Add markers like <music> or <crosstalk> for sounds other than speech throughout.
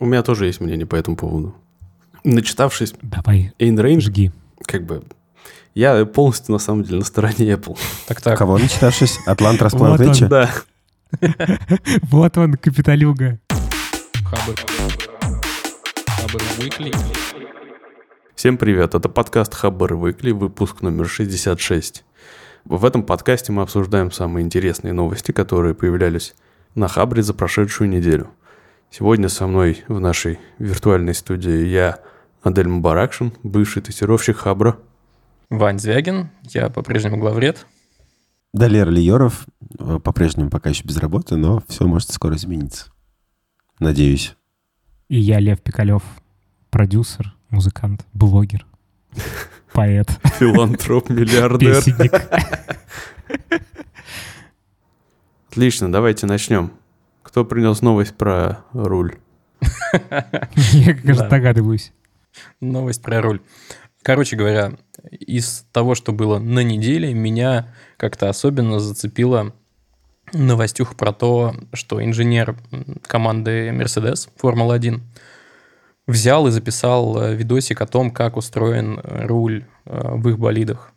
У меня тоже есть мнение по этому поводу. Начитавшись Давай, Эйн Рейндж, жги. как бы, я полностью, на самом деле, на стороне Apple. Так, так. Кого начитавшись? Атлант расплавил Вот он. плечи? Да. <laughs> Вот он, капиталюга. Всем привет, это подкаст Хаббар Выкли, выпуск номер 66. В этом подкасте мы обсуждаем самые интересные новости, которые появлялись на Хабре за прошедшую неделю. Сегодня со мной в нашей виртуальной студии я, Адель Мубаракшин, бывший тестировщик Хабра. Вань Звягин. Я по-прежнему главред. Далер Лиеров э, по-прежнему пока еще без работы, но все может скоро измениться. Надеюсь. И я, Лев Пикалев, продюсер, музыкант, блогер, <laughs> поэт, Филантроп, миллиардер. песенник. Отлично, давайте начнем. Кто принес новость про руль? <laughs> Я, кажется, Да. догадываюсь. Новость про руль. Короче говоря, из того, что было на неделе, меня как-то особенно зацепила новостюха про то, что инженер команды Mercedes Формула-1 взял и записал э, видосик о том, как устроен э, руль э, в их болидах.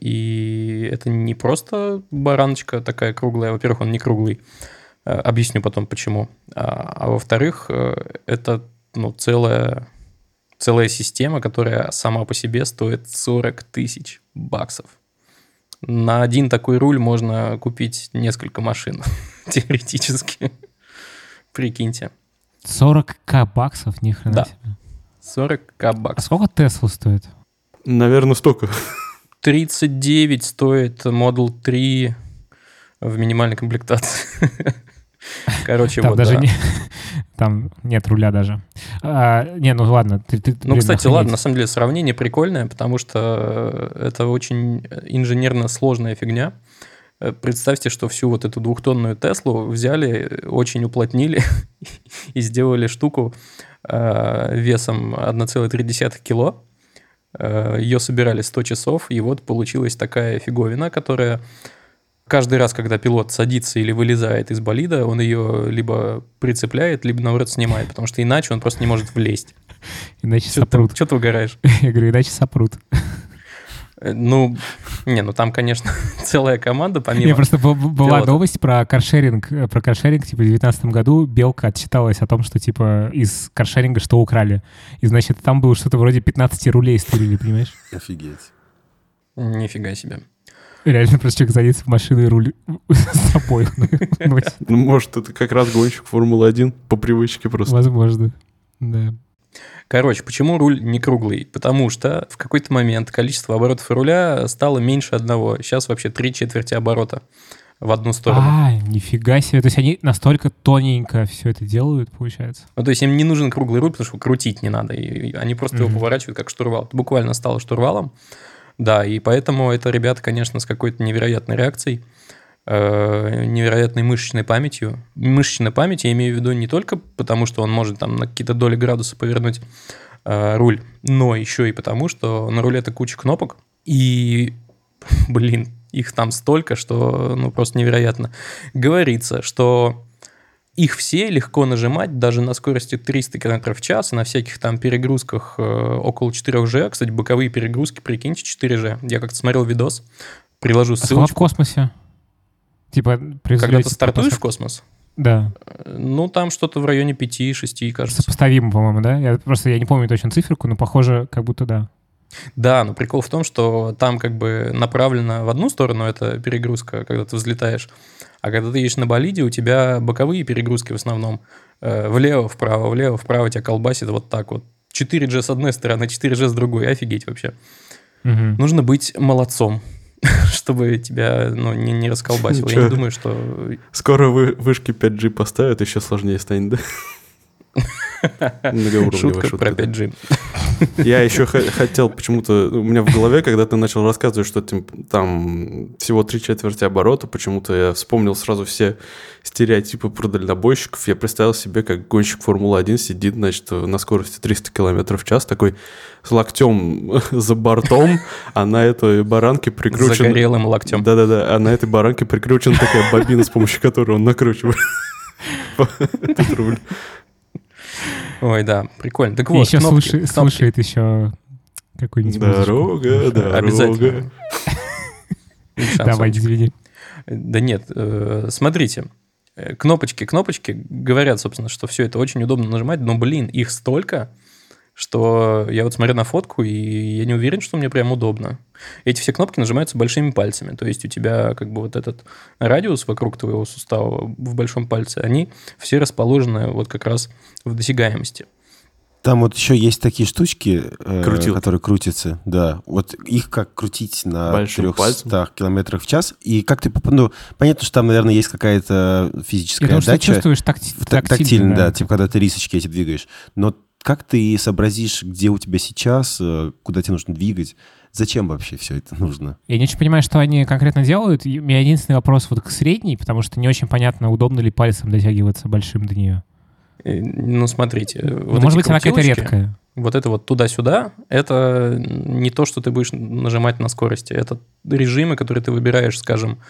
И это не просто бараночка такая круглая. Во-первых, он не круглый. Э, Объясню потом, почему. А, а во-вторых, э, это ну, целая целая система, которая сама по себе стоит 40 тысяч баксов. На один такой руль можно купить несколько машин, <laughs> теоретически. Прикиньте. 40к баксов, ни хрена Да. себе. 40к А баксов. сколько Тесла стоит? Наверное, столько. 39 стоит Model 3 в минимальной комплектации. <laughs> <laughs> Короче, Там вот, даже да. не... <laughs> Там нет руля даже. А, не, ну ладно. ты- ты, Ну, блин, кстати, охренеть. ладно, на самом деле сравнение прикольное, потому что э, это очень инженерно сложная фигня. Э, Представьте, что всю вот эту двухтонную Теслу взяли, очень уплотнили <laughs> и сделали штуку э, весом 1,3 кило. Э, Ее собирали 100 часов, и вот получилась такая фиговина, которая каждый раз, когда пилот садится или вылезает из болида, он ее либо прицепляет, либо, наоборот, снимает, потому что иначе он просто не может влезть. Иначе Что ты, сопрут. чё ты угораешь? <laughs> Я говорю, иначе сопрут. Э, Ну, не, ну там, конечно, <laughs> целая команда, Не, помимо... просто б- б- была пилота. новость про каршеринг. э, Про каршеринг, типа, в 2019 году Белка отчиталась о том, что, типа, из каршеринга что украли. И, значит, там было что-то вроде 15 рулей стырили, понимаешь? Офигеть. Нифига себе. Реально просто человек садится в машину и руль <laughs> с собой носит. Ну, может, это как раз гонщик Формулы-1 по привычке просто. Возможно. Да. Короче, почему руль не круглый? Потому что в какой-то момент количество оборотов руля стало меньше одного. Сейчас вообще три четверти оборота в одну сторону. А, нифига себе. То есть они настолько тоненько все это делают, получается. Ну, то есть им не нужен круглый руль, потому что крутить не надо. И они просто его Мгм. поворачивают как штурвал. Это буквально стало штурвалом. Да, и поэтому это ребята, конечно, с какой-то невероятной реакцией, э, невероятной мышечной памятью. Мышечная память, я имею в виду не только потому, что он может там на какие-то доли градуса повернуть э, руль, но еще и потому, что на руле это куча кнопок, и, <laughs> блин, их там столько, что ну просто невероятно. Говорится, что их все легко нажимать даже на скорости 300 км в час, на всяких там перегрузках э, около 4G. Кстати, боковые перегрузки, прикиньте, 4G. Я как-то смотрел видос, приложу А сколько в космосе? Типа, Когда ты стартуешь в космос, Да. э, ну, там что-то в районе 5-6, кажется. Сопоставимо, по-моему, да? Я просто я не помню точно циферку, но похоже, как будто да. Да, но прикол в том, что там как бы направлено в одну сторону эта перегрузка, когда ты взлетаешь, а когда ты едешь на болиде, у тебя боковые перегрузки в основном. Э, Влево, вправо, влево, вправо тебя колбасит вот так вот. 4G с одной стороны, 4G с другой. Офигеть вообще. Мгм. Нужно быть молодцом, <laughs> чтобы тебя ну, не, не расколбасило. Я Чё? не думаю, что... Скоро вы, вышки 5G поставят, еще сложнее станет, да? <laughs> Шутка шутка, про да. 5G. Я еще хотел почему-то... У меня в голове, когда ты начал рассказывать, что тем- там всего три четверти оборота, почему-то я вспомнил сразу все стереотипы про дальнобойщиков. Я представил себе, как гонщик Формулы-1 сидит, значит, на скорости 300 км в час, такой с локтем <laughs> за бортом, а на этой баранке прикручен... Загорелым локтем. Да-да-да, а на этой баранке прикручена такая бобина, с помощью которой он накручивает <laughs> этот руль. Ой, да, прикольно. Так вот, еще кнопки, слушай- кнопки. слушает еще какую-нибудь музычку. Дорога, дорога. Обязательно. Давай, извини. Да нет, э, смотрите. Э, Кнопочки, кнопочки говорят, собственно, что все это очень удобно нажимать, но, блин, их столько, что я вот смотрю на фотку, и я не уверен, что мне прям удобно. Эти все кнопки нажимаются большими пальцами, то есть у тебя как бы вот этот радиус вокруг твоего сустава в большом пальце, они все расположены вот как раз в досягаемости. Там вот еще есть такие штучки, э, которые крутятся. Да, вот их как крутить на Большим 300 километрах в час. И как ты... Ну, понятно, что там, наверное, есть какая-то Я физическая думаю, что ты чувствуешь такти- Так- тактильно, Тактильно, да, типа когда ты рисочки эти двигаешь. Но как ты сообразишь, где у тебя сейчас, э, куда тебе нужно двигать? Зачем вообще все это нужно? Я не очень понимаю, что они конкретно делают. И У меня единственный вопрос вот к средней, потому что не очень понятно, удобно ли пальцем дотягиваться большим до нее. Э, Ну, смотрите. Ну, вот может быть, она какая-то редкая. Вот это вот туда-сюда, это не то, что ты будешь нажимать на скорости. Это режимы, которые ты выбираешь, скажем,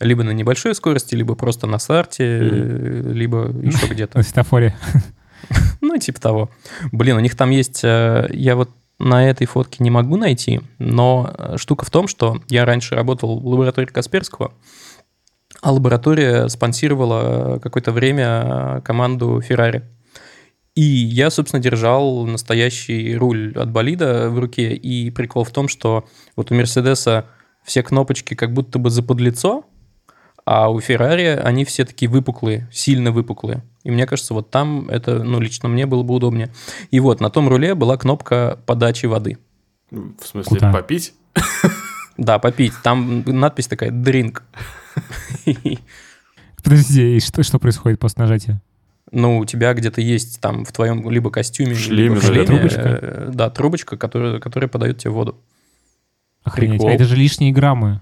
либо на небольшой скорости, либо просто на старте, э, либо еще <laughs> где-то. На светофоре. <laughs> <laughs> Ну, типа того. Блин, у них там есть... э, Я вот на этой фотке не могу найти, но э, штука в том, что я раньше работал в лаборатории Касперского, а лаборатория спонсировала какое-то время команду Ferrari. И я, собственно, держал настоящий руль от болида в руке. И прикол в том, что вот у Мерседеса все кнопочки как будто бы заподлицо, а у Феррари они все такие выпуклые, сильно выпуклые. И мне кажется, вот там это, ну, лично мне было бы удобнее. И вот на том руле была кнопка подачи воды. В смысле, Куда? попить? Да, попить. Там надпись такая «drink». Подожди, и что, что происходит после нажатия? Ну, у тебя где-то есть там в твоем либо костюме, шлеме, либо в шлеме, Трубочка? э, да, трубочка, которая, которая подает тебе воду. Охренеть. Прикол. А это же лишние граммы.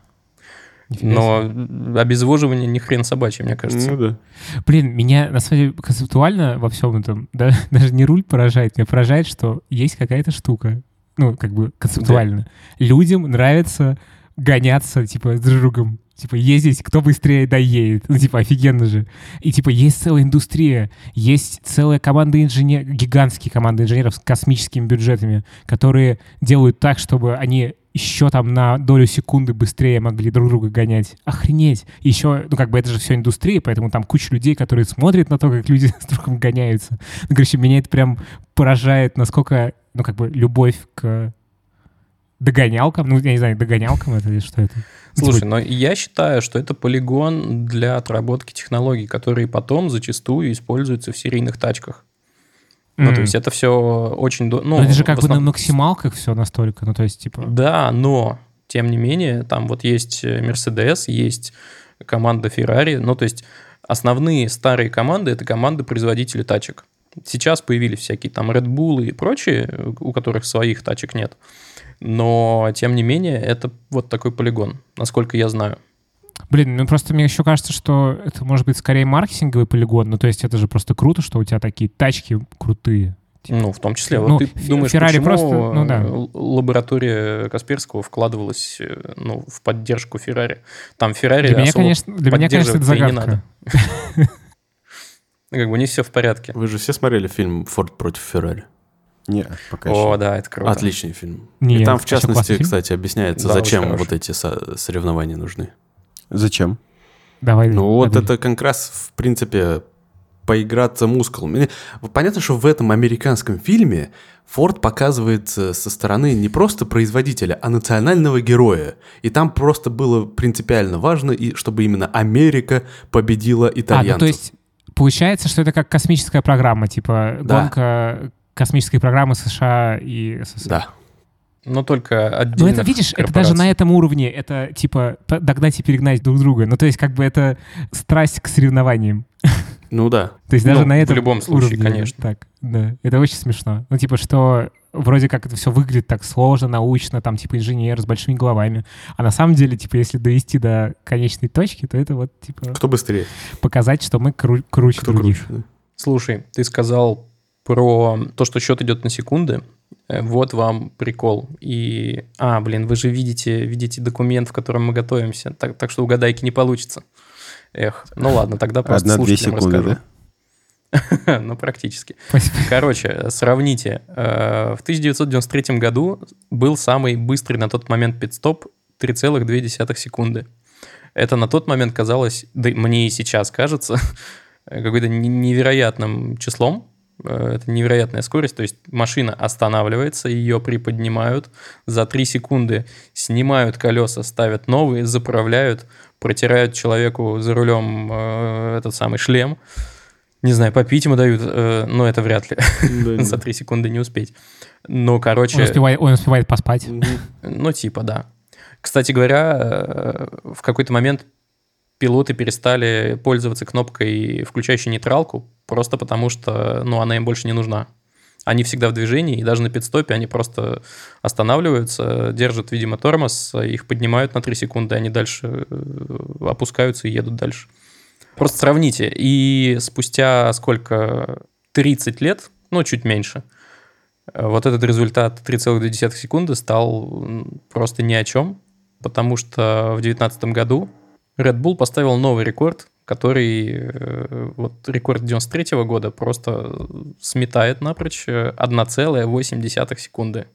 Нифига себе. Но обезвоживание ни хрен собачий, мне кажется. Ну да. Блин, меня на самом деле концептуально во всем этом <laughs> да, даже не руль поражает, меня поражает, что есть какая-то штука, ну, как бы концептуально. Людям нравится гоняться, типа, с другом. Типа, ездить, кто быстрее доедет. Ну, типа, офигенно же. И, типа, есть целая индустрия, есть целая команда инженеров, гигантские команды инженеров с космическими бюджетами, которые делают так, чтобы они еще там на долю секунды быстрее могли друг друга гонять. Охренеть. Еще, ну, как бы это же все индустрия, поэтому там куча людей, которые смотрят на то, как люди <laughs> с другом гоняются. Ну, короче, меня это прям поражает, насколько, ну, как бы, любовь к догонялкам, ну, я не знаю, догонялкам это или что это? Слушай, но я считаю, что это полигон для отработки технологий, которые потом зачастую используются в серийных тачках. Ну, м. то есть это все очень... Ну, Но это же как в бы на максималках все настолько, ну, то есть, типа... Да, но, тем не менее, там вот есть э, Mercedes, есть команда Ferrari, ну, то есть основные старые команды – это команды производителей тачек. Сейчас появились всякие там Red Bull и прочие, у которых своих тачек нет. Но, тем не менее, это вот такой полигон, насколько я знаю. Блин, ну просто мне еще кажется, что это может быть скорее маркетинговый полигон, ну, то есть это же просто круто, что у тебя такие тачки крутые. Типа, Ну, в том числе. Ну, вот ты Фе- думаешь, Феррари почему просто, ну да. э, лаборатория Касперского вкладывалась э, ну, в поддержку Феррари? Там Феррари Для меня, особо конечно, для меня, конечно, это и не загадка. надо. Ну, <laughs> Как бы не все в порядке. Вы же все смотрели фильм «Форд против Феррари»? Не, пока О, еще. да, это круто. Отличный фильм. Нет, И там, в частности, кстати, объясняется, Да, зачем вот эти со- соревнования нужны. Зачем? Давай. Ну вот Адель. это как раз, в принципе, поиграться мускулом. Понятно, что в этом американском фильме Форд показывается со стороны не просто производителя, а национального героя. И там просто было принципиально важно, и чтобы именно Америка победила А, итальянцев. ну то есть получается, что это как космическая программа, типа Да. гонка космической программы США и СССР. Да. Но только Ну, отдельно. это, видишь, это даже на этом уровне, это типа догнать и перегнать друг друга. Ну, то есть, как бы это страсть к соревнованиям. <laughs> Ну да. То есть Ну, даже на в этом любом случае, уровне, конечно. Так, да. Это очень смешно. Ну, типа, что вроде как это все выглядит так сложно, научно, там, типа, инженер с большими головами. А на самом деле, типа, если довести до конечной точки, то это вот, типа, Кто быстрее? показать, что мы кру- круче Кто других. круче? да. Слушай, ты сказал про то, что счет идет на секунды. Э, Вот вам прикол. И, а, блин, вы же видите, видите документ, в котором мы готовимся, так, так что угадайки не получится. Эх, ну ладно, тогда просто Одна-две слушателям секунды, расскажу. да? <laughs> Ну, практически. Короче, сравните. Э, В 1993 году был самый быстрый на тот момент пит-стоп 3,2 секунды. Это на тот момент казалось, да мне и сейчас кажется, <laughs> какой-то не- невероятным числом. Э, Это невероятная скорость, то есть машина останавливается, ее приподнимают, за 3 секунды снимают колеса, ставят новые, заправляют, протирают человеку за рулем э, этот самый шлем. Не знаю, попить ему дают, э, но это вряд ли. Да, <laughs> За 3 секунды не успеть. Ну, короче... Он успевает, он успевает поспать. Ну, типа, да. Кстати говоря, э, в какой-то момент пилоты перестали пользоваться кнопкой, включающей нейтралку, просто потому что, ну, она им больше не нужна. Они всегда в движении, и даже на пидстопе они просто останавливаются, держат, видимо, тормоз, их поднимают на 3 секунды, они дальше э, опускаются и едут дальше. Просто сравните. И спустя сколько? 30 лет, ну, чуть меньше, вот этот результат 3,2 секунды стал просто ни о чем, потому что в 2019 году Red Bull поставил новый рекорд, который, э, вот рекорд 93 года просто сметает напрочь э, 1,8 секунды.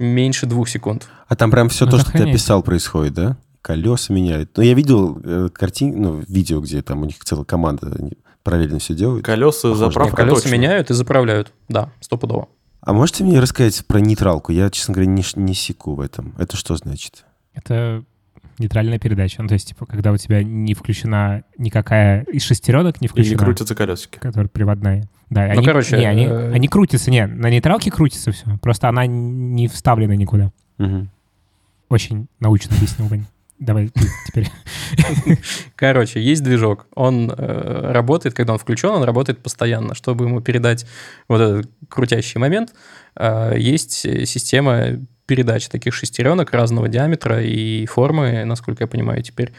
Меньше двух секунд. А там прям все Ну, то, что ты описал, происходит, да? Колеса меняют. Ну, я видел э, картин, ну, видео, где там у них целая команда параллельно все делают. Колеса, Похоже. заправка Колеса точно. меняют и заправляют. Да, стопудово. А можете мне рассказать про нейтралку? Я, честно говоря, не, не секу в этом. Это что значит? Это нейтральная передача. Ну, то есть, типа, когда у тебя не включена никакая из шестеренок, не И не включена, крутятся колесики. которая приводная. Да, Ну, они, короче, не, они, э, они крутятся, не, на нейтралке крутится все. Просто она не вставлена никуда. Мгм. Очень научно объяснил, Вань. Давай теперь. Короче, есть движок. Он э, работает, когда он включен, он работает постоянно. Чтобы ему передать вот этот крутящий момент, э, есть система передач таких шестеренок разного диаметра и формы, насколько я понимаю теперь,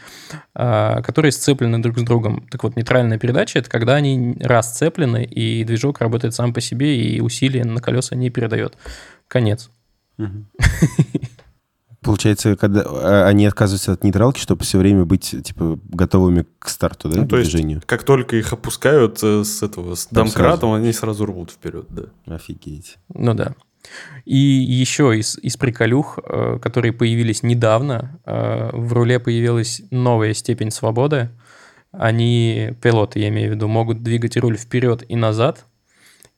э, которые сцеплены друг с другом. Так вот, нейтральная передача — это когда они расцеплены, и движок работает сам по себе, и усилия на колеса не передает. Конец. Получается, когда а, они отказываются от нейтралки, чтобы все время быть, типа, готовыми к старту, да, Ну, к то есть, движению? как только их опускают э, с этого, с Там домкратом, они сразу рвут вперед, да. Офигеть. Ну да. И еще из, из приколюх, э, которые появились недавно, э, в руле появилась новая степень свободы. Они, пилоты, я имею в виду, могут двигать руль вперед и назад.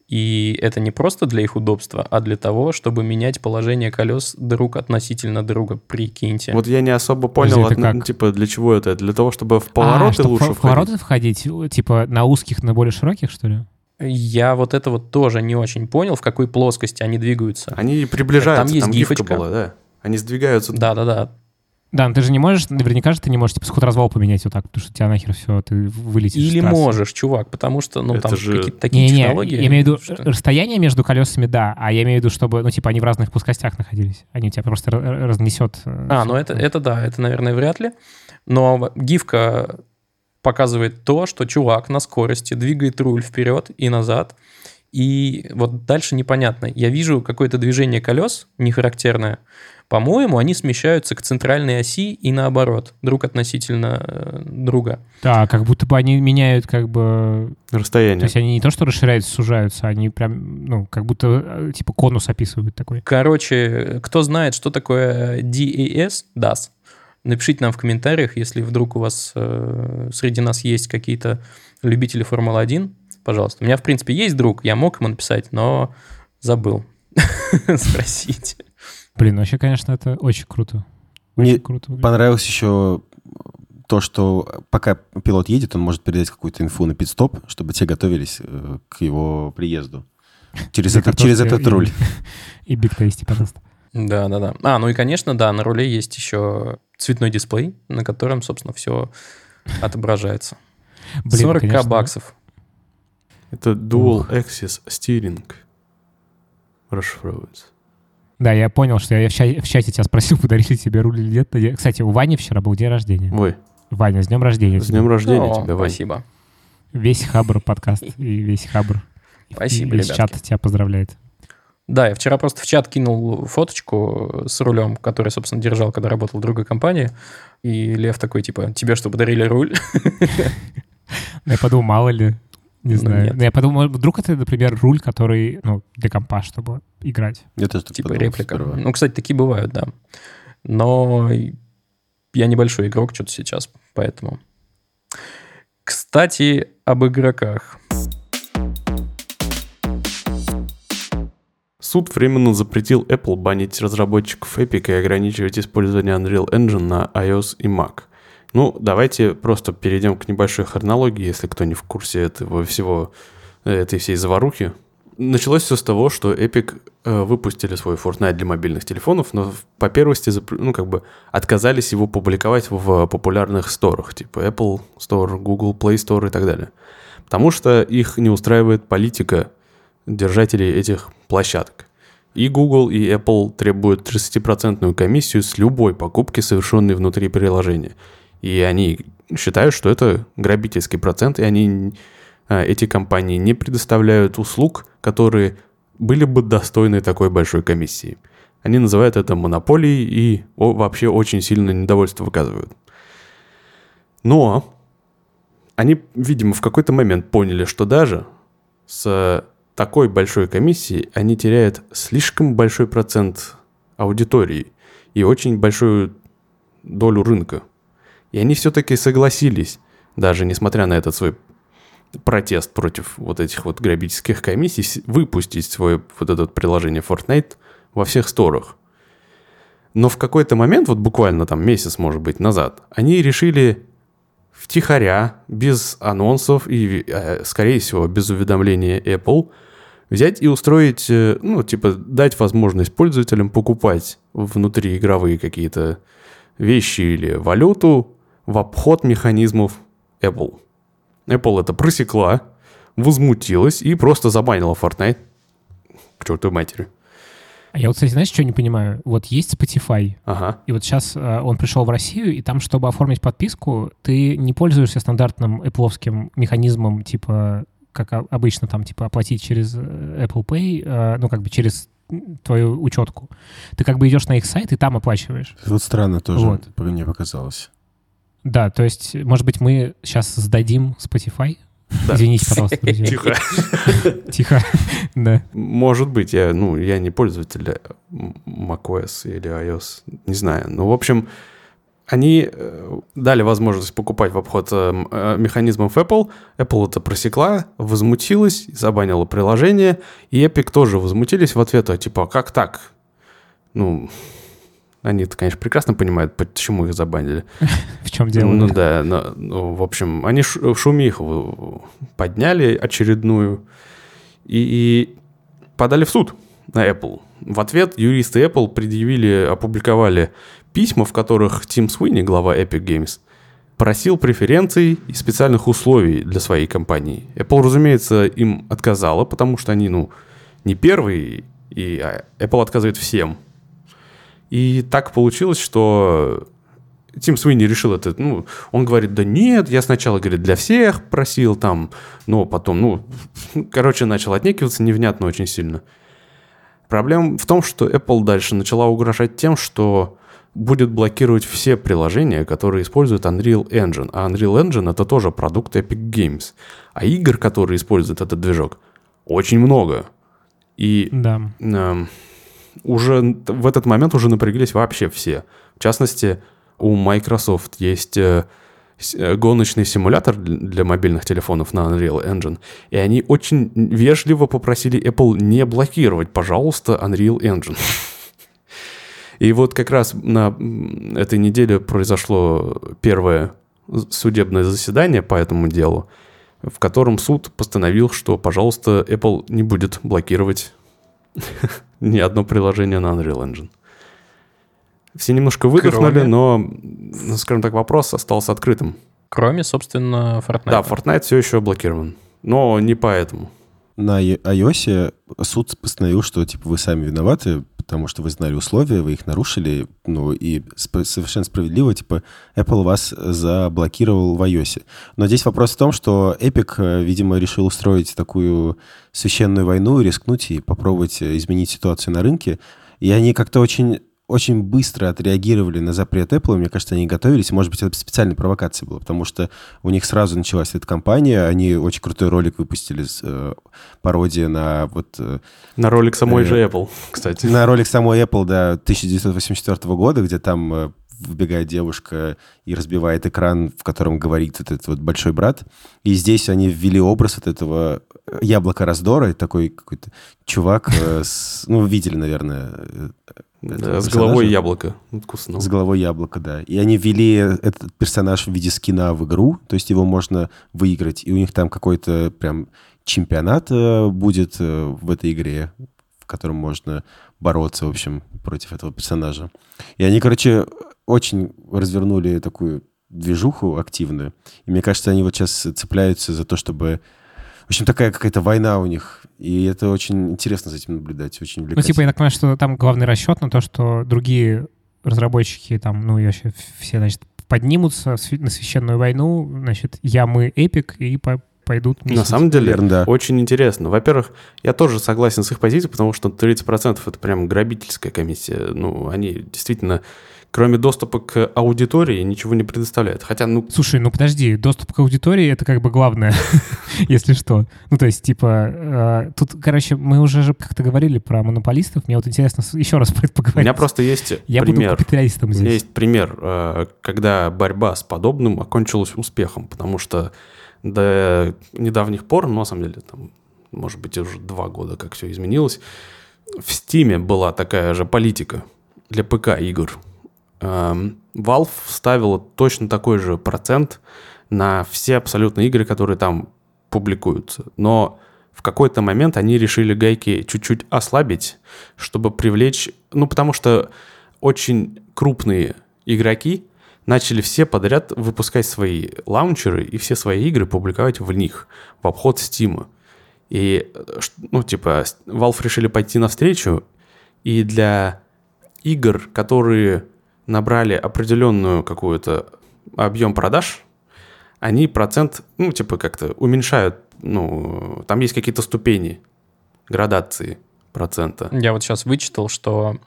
И это не просто для их удобства, а для того, чтобы менять положение колес друг относительно друга. Прикиньте. Вот я не особо понял, это одно- как? типа, для чего это? Для того, чтобы в А, повороты чтоб лучше в входить? повороты входить, типа на узких, на более широких, что ли? Я вот это вот тоже не очень понял, в какой плоскости они двигаются. Они приближаются, Там есть гифка гифочка. была, да. Они сдвигаются. Да-да-да. Да, но ты же не можешь, наверняка же ты не можешь типа сход развал поменять вот так, потому что у тебя нахер все, ты вылетишь. Или можешь, чувак, потому что, ну, Это там же- какие-то такие Не-не-не, технологии. я имею в виду что- расстояние между колесами, да, а я имею в виду, чтобы, ну, типа, они в разных плоскостях находились. Они у тебя просто ра- ра- разнесет. э, А, ну это, это да, это, наверное, вряд ли. Но гифка показывает то, что чувак на скорости двигает руль вперед и назад. И вот дальше непонятно. Я вижу какое-то движение колес нехарактерное. По-моему, они смещаются к центральной оси и наоборот, друг относительно э, друга. Да, как будто бы они меняют, как бы... То Расстояние. есть они не то, что расширяются, сужаются, они прям, ну, как будто, э, типа, конус описывают такой. Короче, кто знает, что такое DAS, DAS, напишите нам в комментариях, если вдруг у вас э, среди нас есть какие-то любители Формулы-1, пожалуйста. У меня, в принципе, есть друг, я мог ему написать, но забыл <laughs> спросить. Блин, вообще, конечно, это очень круто. Мне Очень круто. понравилось еще то, что пока пилот едет, он может передать какую-то инфу на пит-стоп, чтобы те готовились э, к его приезду. Через, этот, через этот и- руль. <laughs> И биткоисти, пожалуйста. Да, да, да. А, ну и, конечно, да, на руле есть еще цветной дисплей, на котором, собственно, все отображается. Блин, 40к конечно, баксов. Это Dual Axis Steering. Расшифровывается. Да, я понял, что я в чате, в чате тебя спросил, <laughs> подарили ли тебе руль или нет. Я- Кстати, у Вани вчера был день рождения. Ой, Ваня, с днем рождения. с днем рождения О, тебя, Вань. Спасибо. Весь Хабр подкаст и весь Хабр. Спасибо, и весь ребятки. чат тебя поздравляет. Да, я вчера просто в чат кинул фоточку с рулем, который, собственно, держал, когда работал в другой компании. И Лев такой, типа, тебе что, подарили руль? Я подумал, мало ли. Не Ну, знаю. нет. Но я подумал, вдруг это, например, руль, который, ну, для компа, чтобы играть. Я тоже Типа подумал реплика. сперва. Ну, кстати, такие бывают, да. Но я небольшой игрок что-то сейчас, поэтому... Кстати, об игроках. Суд временно запретил Apple банить разработчиков Epic и ограничивать использование Unreal Engine на iOS и Mac. Ну, давайте просто перейдем к небольшой хронологии, если кто не в курсе этого всего, э, этой всей заварухи. Началось все с того, что Epic э, выпустили свой Fortnite для мобильных телефонов, но по первости, ну, как бы отказались его публиковать в популярных сторах, типа Apple Store, Google Play Store и так далее. Потому что их не устраивает политика держателей этих площадок. И Google, и Apple требуют 30% комиссию с любой покупки, совершенной внутри приложения. И они считают, что это грабительский процент, и они, а, эти компании не предоставляют услуг, которые были бы достойны такой большой комиссии. Они называют это монополией и вообще очень сильно недовольство выказывают. Но они, видимо, в какой-то момент поняли, что даже с такой большой комиссией они теряют слишком большой процент аудитории и очень большую долю рынка. И они все-таки согласились, даже несмотря на этот свой протест против вот этих вот грабительских комиссий, выпустить свое вот это приложение Fortnite во всех сторах. Но в какой-то момент, вот буквально там месяц, может быть, назад, они решили втихаря, без анонсов и, э, скорее всего, без уведомления Apple, взять и устроить, э, ну, типа, дать возможность пользователям покупать внутриигровые какие-то вещи или валюту в обход механизмов Apple. Apple это просекла, возмутилась и просто забанила Fortnite. К чертовой матери. А я вот, кстати, знаешь, что не понимаю? Вот есть Spotify, Ага. и вот сейчас он пришел в Россию, и там, чтобы оформить подписку, ты не пользуешься стандартным Apple механизмом, типа, как обычно, там, типа, оплатить через э, Apple Pay, э, ну, как бы через твою учетку. Ты как бы идешь на их сайт и там оплачиваешь. Вот странно тоже, Вот. мне показалось. Да, то есть, может быть, мы сейчас сдадим Spotify? Да. Извините, пожалуйста, друзья. Тихо. Тихо. Да. Может быть, я, ну, я не пользователь macOS или iOS, не знаю. Ну, в общем, они э, дали возможность покупать в обход э, э, механизмов Apple. Apple это просекла, возмутилась, забанила приложение. И Epic тоже возмутились в ответ, а типа, «А как так? Ну, они-то, конечно, прекрасно понимают, почему их забанили. <laughs> В чем дело? Ну да, но, ну, в общем, они шумиху подняли очередную и, и подали в суд на Apple. В ответ юристы Apple предъявили, опубликовали письма, в которых Тим Суини, глава Epic Games, просил преференций и специальных условий для своей компании. Apple, разумеется, им отказала, потому что они, ну, не первые, и а, Apple отказывает всем. И так получилось, что Тим Суини решил это, ну, он говорит, да нет, я сначала, говорит, для всех просил там, но потом, ну, <laughs> короче, начал отнекиваться невнятно очень сильно. Проблема в том, что Apple дальше начала угрожать тем, что будет блокировать все приложения, которые используют Unreal Engine. А Unreal Engine это тоже продукт Epic Games. А игр, которые используют этот движок, очень много. И Да. эм, уже в этот момент уже напряглись вообще все. В частности, у Microsoft есть э, э, гоночный симулятор для мобильных телефонов на Unreal Engine, и они очень вежливо попросили Apple не блокировать, пожалуйста, Unreal Engine. И вот как раз на этой неделе произошло первое судебное заседание по этому делу, в котором суд постановил, что, пожалуйста, Apple не будет блокировать <laughs> ни одно приложение на Unreal Engine. Все немножко выдохнули, Кроме- но, ну, скажем так, вопрос остался открытым. Кроме, собственно, Fortnite. Да, Fortnite все еще блокирован, но не поэтому. На iOS суд постановил, что типа вы сами виноваты, потому что вы знали условия, вы их нарушили, ну и сп- совершенно справедливо, типа Apple вас заблокировал в iOS. Но здесь вопрос в том, что Epic, видимо, решил устроить такую священную войну, рискнуть и попробовать э, изменить ситуацию на рынке. И они как-то очень очень быстро отреагировали на запрет Apple. Мне кажется, они готовились. Может быть, это специальная провокация была, потому что у них сразу началась эта кампания. Они очень крутой ролик выпустили, с, э, пародия на вот... Э, на ролик самой э, же Apple, кстати. На ролик самой Apple, да, 1984 года, где там э, выбегает девушка и разбивает экран, в котором говорит этот вот большой брат. И здесь они ввели образ от этого яблока раздора, и такой какой-то чувак, э, с, ну, видели, наверное. э, Да, с головой яблока вкусно. С головой яблока, да. И они ввели этот персонаж в виде скина в игру, то есть его можно выиграть, и у них там какой-то прям чемпионат э, будет э, в этой игре, в котором можно бороться, в общем, против этого персонажа. И они, короче, очень развернули такую движуху активную. И мне кажется, они вот сейчас цепляются за то, чтобы... В общем, такая какая-то война у них. И это очень интересно за этим наблюдать, очень Ну, увлекательно. типа, я так понимаю, что там главный расчет на то, что другие разработчики там, ну, и вообще все, значит, поднимутся на священную войну, значит, я, мы, Эпик, и по- пойдут На мстить. самом деле, Верно, да. очень интересно. Во-первых, я тоже согласен с их позицией, потому что 30% это прям грабительская комиссия. Ну, они действительно, кроме доступа к аудитории, ничего не предоставляют. Хотя, ну, Слушай, ну подожди, доступ к аудитории — это как бы главное, <laughs> если что. Ну, то есть, типа, э, тут, короче, мы уже же как-то говорили про монополистов, мне вот интересно еще раз про это у поговорить. меня просто есть Я буду пример. капиталистом У меня здесь. есть пример, э, когда борьба с подобным окончилась успехом, потому что до недавних пор, ну, на самом деле, там, может быть, уже два года, как все изменилось, в Стиме была такая же политика для ПК-игр. Эм, Valve ставила точно такой же процент на все абсолютно игры, которые там публикуются. Но в какой-то момент они решили гайки чуть-чуть ослабить, чтобы привлечь... Ну, потому что очень крупные игроки начали все подряд выпускать свои лаунчеры и все свои игры публиковать в них, в обход Стима. И, э, ну, типа, Valve решили пойти навстречу, и для игр, которые набрали определенную какую-то объем продаж, они процент, ну, типа, как-то уменьшают, ну, там есть какие-то ступени градации процента. Я вот сейчас вычитал, что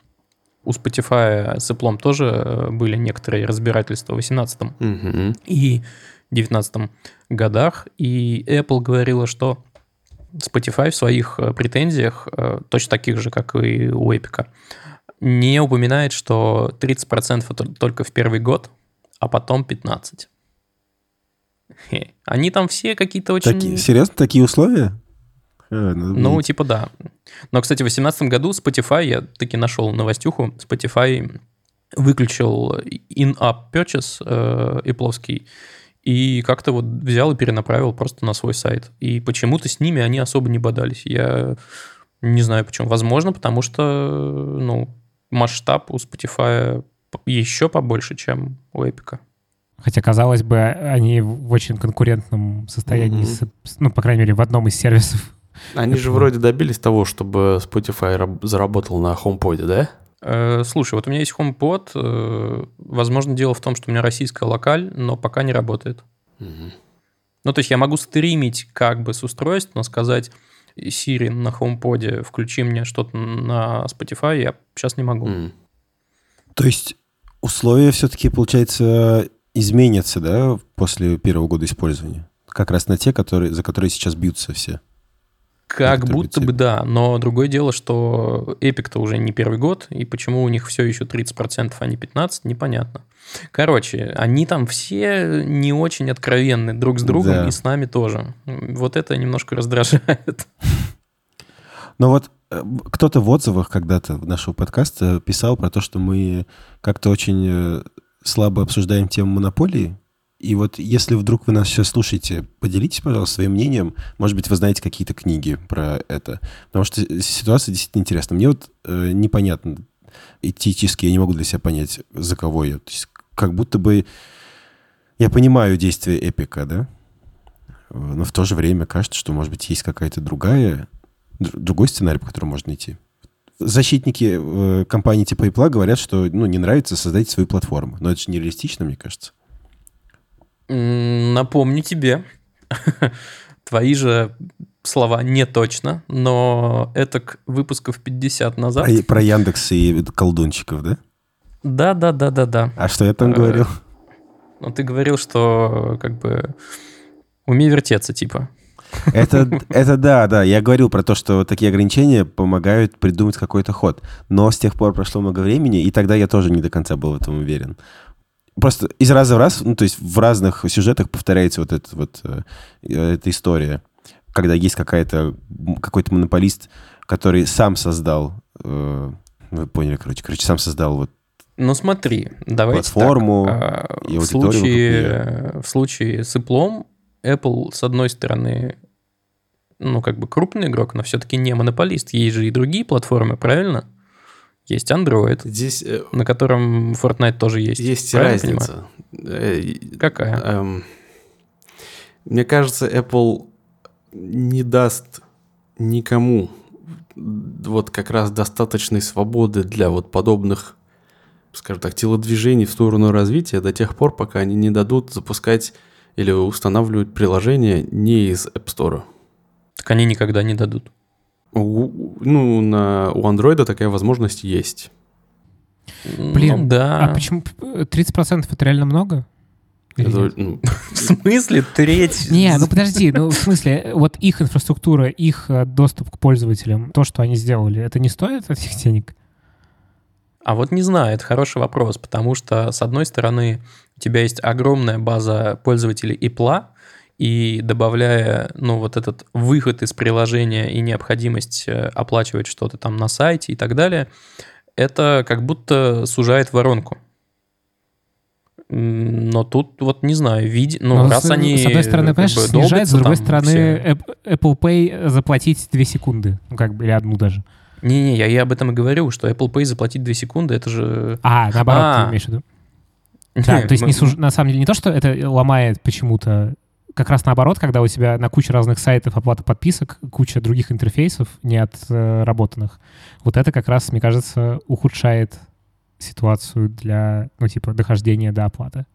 у Spotify с Apple тоже э, были некоторые разбирательства в 18 Мгм. и 19 годах, и Apple говорила, что Spotify в своих э, претензиях, э, точно таких же, как и у Epic, не упоминает, что 30% это только в первый год, а потом 15%. Хе. Они там все какие-то очень... Таки- серьезно, такие условия? А, Ну, типа да. Но, кстати, в 2018 году Spotify, я таки нашел новостюху, Spotify выключил in-app purchase э, Apple-овский и как-то вот взял и перенаправил просто на свой сайт. И почему-то с ними они особо не бодались. Я не знаю почему. Возможно, потому что, ну, масштаб у Spotify еще побольше, чем у Epic. Хотя, казалось бы, они в очень конкурентном состоянии, с- с- ну, по крайней мере, в одном из сервисов. Они же вроде добились того, чтобы Spotify раб- заработал на HomePod, да? Э, Слушай, вот у меня есть HomePod. э, Возможно, дело в том, что у меня российская локаль, но пока не работает. Ну, то есть я могу стримить как бы с устройств, но сказать Siri на HomePod, включи мне что-то на Spotify, я сейчас не могу. М. То есть условия все-таки, получается, изменятся, да, после первого года использования? Как раз на те, которые, за которые сейчас бьются все. Как будто бы да, но другое дело, что Epic-то уже не первый год, и почему у них все еще 30%, а не 15%, непонятно. Короче, они там все не очень откровенны друг с другом, Да. и с нами тоже. Вот это немножко раздражает. Но вот э, кто-то в отзывах когда-то нашего подкаста писал про то, что мы как-то очень э, слабо обсуждаем тему монополии. И вот если вдруг вы нас сейчас слушаете, поделитесь, пожалуйста, своим мнением. Может быть, вы знаете какие-то книги про это. Потому что ситуация действительно интересна. Мне вот э, непонятно этически, я не могу для себя понять, за кого я. То есть как будто бы я понимаю действия Эпика, да? Но в то же время кажется, что, может быть, есть какая-то другая др- другой сценарий, по которому можно идти. Защитники э, компании типа Apple говорят, что ну, не нравится, создайте свою платформу. Но это же нереалистично, мне кажется. Напомню тебе, <laughs> твои же слова не точно, но это к выпусков 50 назад. Про, про Яндекс и колдунчиков, да? Да, да, да, да, да. А что я там Э, говорил? Ну, ты говорил, что как бы умей вертеться, типа. Это, <laughs> это да, да. Я говорил про то, что такие ограничения помогают придумать какой-то ход. Но с тех пор прошло много времени, и тогда я тоже не до конца был в этом уверен. Просто из раза в раз, ну, то есть в разных сюжетах повторяется вот эта вот э, эта история, когда есть какая-то какой-то монополист, который сам создал, э, вы поняли, короче, короче, сам создал вот Ну смотри, давайте Платформу так. И в, случае, в случае с Apple, Apple, с одной стороны, ну, как бы крупный игрок, но все-таки не монополист. Есть же и другие платформы, правильно? Есть Android, Здесь э, на котором Fortnite тоже есть. есть разница. Э, Какая? эм, Мне кажется, Apple не даст никому вот как раз достаточной свободы для вот подобных, скажем так, телодвижений в сторону развития до тех пор, пока они не дадут запускать или устанавливать приложения не из App Store. Так они никогда не дадут. У- ну, на, у Android такая возможность есть. Блин, ну, да. А почему 30% это реально много? Это, ну, <laughs> В смысле треть? Не, ну подожди, ну в смысле, вот их инфраструктура, их э, доступ к пользователям, то, что они сделали, это не стоит этих денег? А вот не знаю, это хороший вопрос, потому что, с одной стороны, у тебя есть огромная база пользователей Apple, и добавляя, ну, вот этот выход из приложения и необходимость э, оплачивать что-то там на сайте и так далее, это как будто сужает воронку. Но тут вот не знаю, види... ну, Но раз с, они... с одной стороны, как понимаешь, бы снижает, с другой стороны, все- App- Apple Pay заплатить 2 секунды, ну как бы, или одну даже. Не-не, я, я об этом и говорю, что Apple Pay заплатить 2 секунды, это же... А, наоборот, А. ты имеешь в виду? Да, <laughs> то есть не Мы- суж- на самом деле не то, что это ломает почему-то, как раз наоборот, когда у тебя на куче разных сайтов оплата подписок, куча других интерфейсов не отработанных. Вот это как раз, мне кажется, ухудшает ситуацию для, ну, типа, дохождения до оплаты.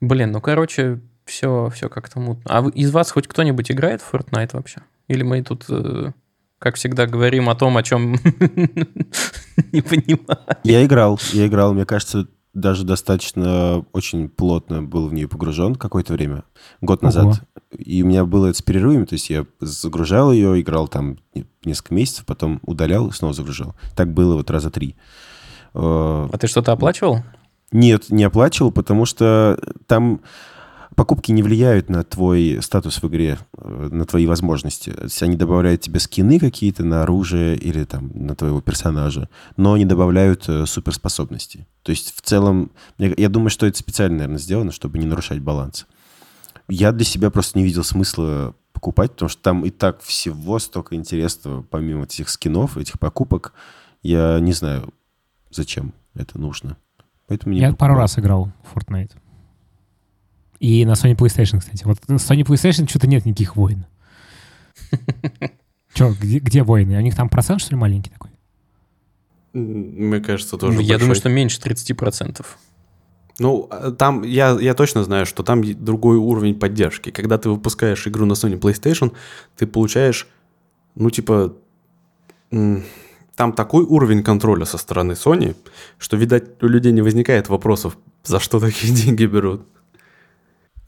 Блин, ну, короче, все, все как-то мутно. А из вас хоть кто-нибудь играет в Fortnite вообще? Или мы тут, э, как всегда, говорим о том, о чем <laughs> не понимаю? Я играл, я играл, мне кажется, даже достаточно очень плотно был в нее погружен какое-то время, год Ого. назад. И у меня было это с перерывами, то есть я загружал ее, играл там не- несколько месяцев, потом удалял и снова загружал. Так было вот раза три. Э, А ты что-то оплачивал? Нет, не оплачивал, потому что там покупки не влияют на твой статус в игре, э, на твои возможности. То есть они добавляют тебе скины какие-то на оружие или там на твоего персонажа, но не добавляют э, суперспособности. То есть в целом, я, я думаю, что это специально, наверное, сделано, чтобы не нарушать баланс. Я для себя просто не видел смысла покупать, потому что там и так всего столько интересного, помимо этих скинов, этих покупок. Я не знаю, зачем это нужно. Поэтому не Я пару покупал. раз играл в Fortnite. И на Sony PlayStation, кстати. Вот Sony PlayStation что-то нет никаких войн. <laughs> Че, где, где войны? У них там процент, что ли, маленький такой? мне кажется, тоже Я думаю, большой. что меньше 30%. Ну, а, там я, я точно знаю, что там другой уровень поддержки. Когда ты выпускаешь игру на Sony PlayStation, ты получаешь, ну, типа, там такой уровень контроля со стороны Sony, что, видать, у людей не возникает вопросов, за что такие <laughs> деньги берут.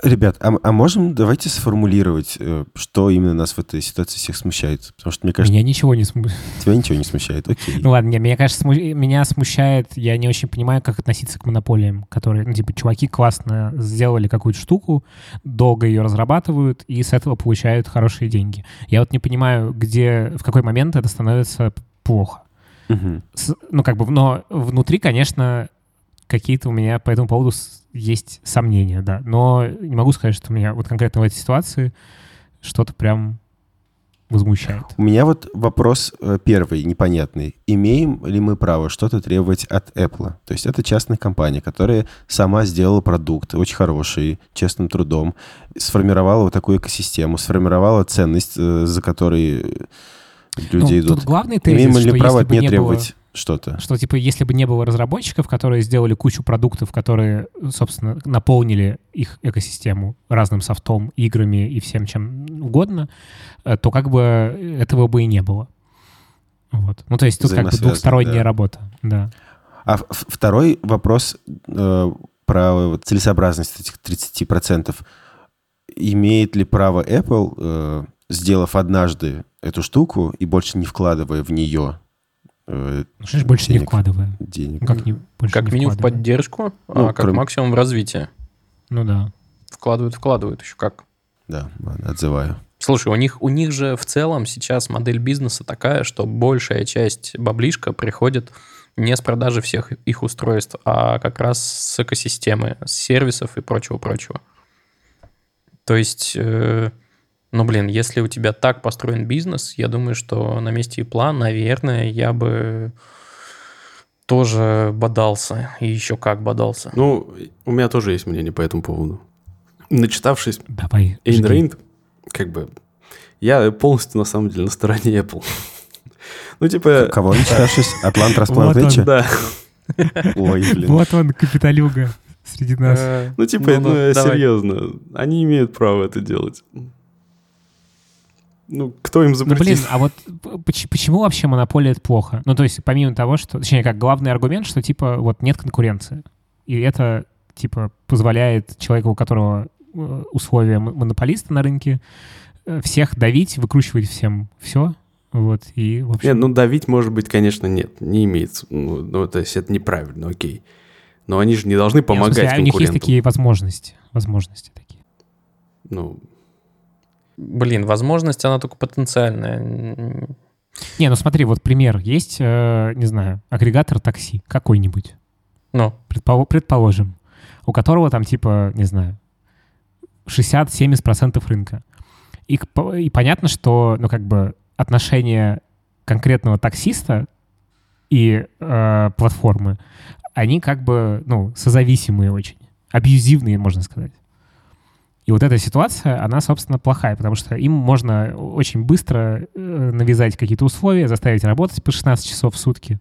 Ребят, а, а можем давайте сформулировать, э, что именно нас в этой ситуации всех смущает? Потому что, мне кажется, Меня ничего не смущает. тебя ничего не смущает. Окей. Ну ладно, не, меня, кажется, сму- меня смущает, я не очень понимаю, как относиться к монополиям, которые, ну, типа, чуваки классно сделали какую-то штуку, долго ее разрабатывают, и с этого получают хорошие деньги. Я вот не понимаю, где, в какой момент это становится плохо. Мгм. С- ну, как бы, но внутри, конечно, какие-то у меня по этому поводу есть сомнения, да. Но не могу сказать, что меня вот конкретно в этой ситуации что-то прям возмущает. У меня вот вопрос э, первый, непонятный. Имеем ли мы право что-то требовать от Apple? То есть это частная компания, которая сама сделала продукт, очень хороший, честным трудом, сформировала вот такую экосистему, сформировала ценность, э, за которой люди Ну, идут. Главный тезис, Имеем ли что право от нее не было- требовать что-то? что типа если бы не было разработчиков, которые сделали кучу продуктов, которые, собственно, наполнили их экосистему разным софтом, играми и всем чем угодно, э, то как бы этого бы и не было. Вот. Ну, то есть тут как бы двухсторонняя да. работа, да. А второй вопрос э, про целесообразность этих 30%. Имеет ли право Apple, э, сделав однажды эту штуку и больше не вкладывая в нее э, Ну, что ж больше не денег? вкладывая? денег? Ну, как, не, больше Как не минимум в поддержку, Ну, а как кроме- максимум в развитие. Ну да. Вкладывают, вкладывают еще как. Да, ладно, отзываю. Слушай, у них, у них же в целом сейчас модель бизнеса такая, что большая часть баблишка приходит не с продажи всех их устройств, а как раз с экосистемы, с сервисов и прочего-прочего. То есть, э, ну, блин, если у тебя так построен бизнес, я думаю, что на месте Ипла, наверное, я бы тоже бодался. И еще как бодался. Ну, у меня тоже есть мнение по этому поводу. Начитавшись Давай. Эйн жги. Рэйнд, как бы, я полностью, на самом деле, на стороне Apple. <laughs> Ну, типа, Кого не читавшись? <laughs> Атлант Вот Расплан он. Речи? да. <laughs> Ой, блин. Вот он, капиталюга среди нас. Э, Ну, типа, ну, ну, давай. серьезно. Они имеют право это делать. Ну, кто им Ну, запретит? блин, а вот почему вообще монополия это плохо? Ну, то есть, помимо того, что... Точнее, как главный аргумент, что, типа, вот нет конкуренции. И это, типа, позволяет человеку, у которого э, условия монополиста на рынке, э, всех давить, выкручивать всем все. Вот, и, в общем... Нет, ну давить, может быть, конечно, нет, не имеется. Ну, ну, то есть это неправильно, окей. Но они же не должны Не, в помогать смысле, а у них есть такие возможности. Возможности такие. Ну, Блин, возможность, она только потенциальная. Не, ну смотри, вот пример. Есть, э, не знаю, агрегатор такси какой-нибудь. Ну, предполо- предположим, у которого там типа, не знаю, 60-70% рынка. И, и понятно, что, ну, как бы отношения конкретного таксиста и э, платформы, они как бы, ну, созависимые очень, абьюзивные, можно сказать. И вот эта ситуация, она, собственно, плохая, потому что им можно очень быстро э, навязать какие-то условия, заставить работать по 16 часов в сутки,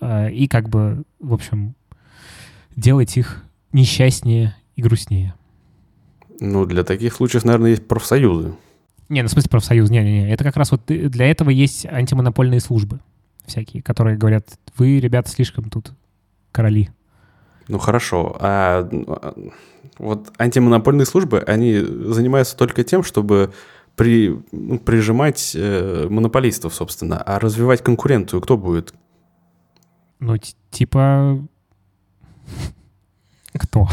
э, и как бы, в общем, делать их несчастнее и грустнее. ну, для таких случаев, наверное, есть профсоюзы. Не, ну в смысле профсоюз, не-не-не. Это как раз вот для этого есть антимонопольные службы всякие, которые говорят, вы, ребята, слишком тут короли. Ну, хорошо. А а, вот антимонопольные службы, они занимаются только тем, чтобы при, ну, прижимать э, монополистов, собственно. А развивать конкуренцию кто будет? Ну, типа... <laughs> Кто?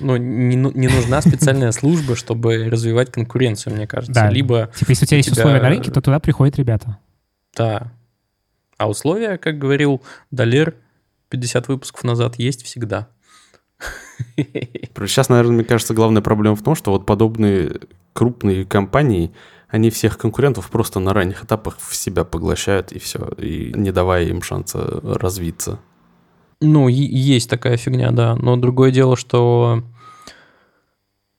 ну не, ну- не нужна специальная служба, чтобы развивать конкуренцию, мне кажется. Да. Либо, Типа, если у тебя есть тебя- условия на рынке, то туда приходят ребята. да. А условия, как говорил Далер 50 выпусков назад, есть всегда. Сейчас, наверное, мне кажется, главная проблема в том, что вот подобные крупные компании, они всех конкурентов просто на ранних этапах в себя поглощают и все, и не давая им шанса развиться. Ну, есть такая фигня, да. Но другое дело, что...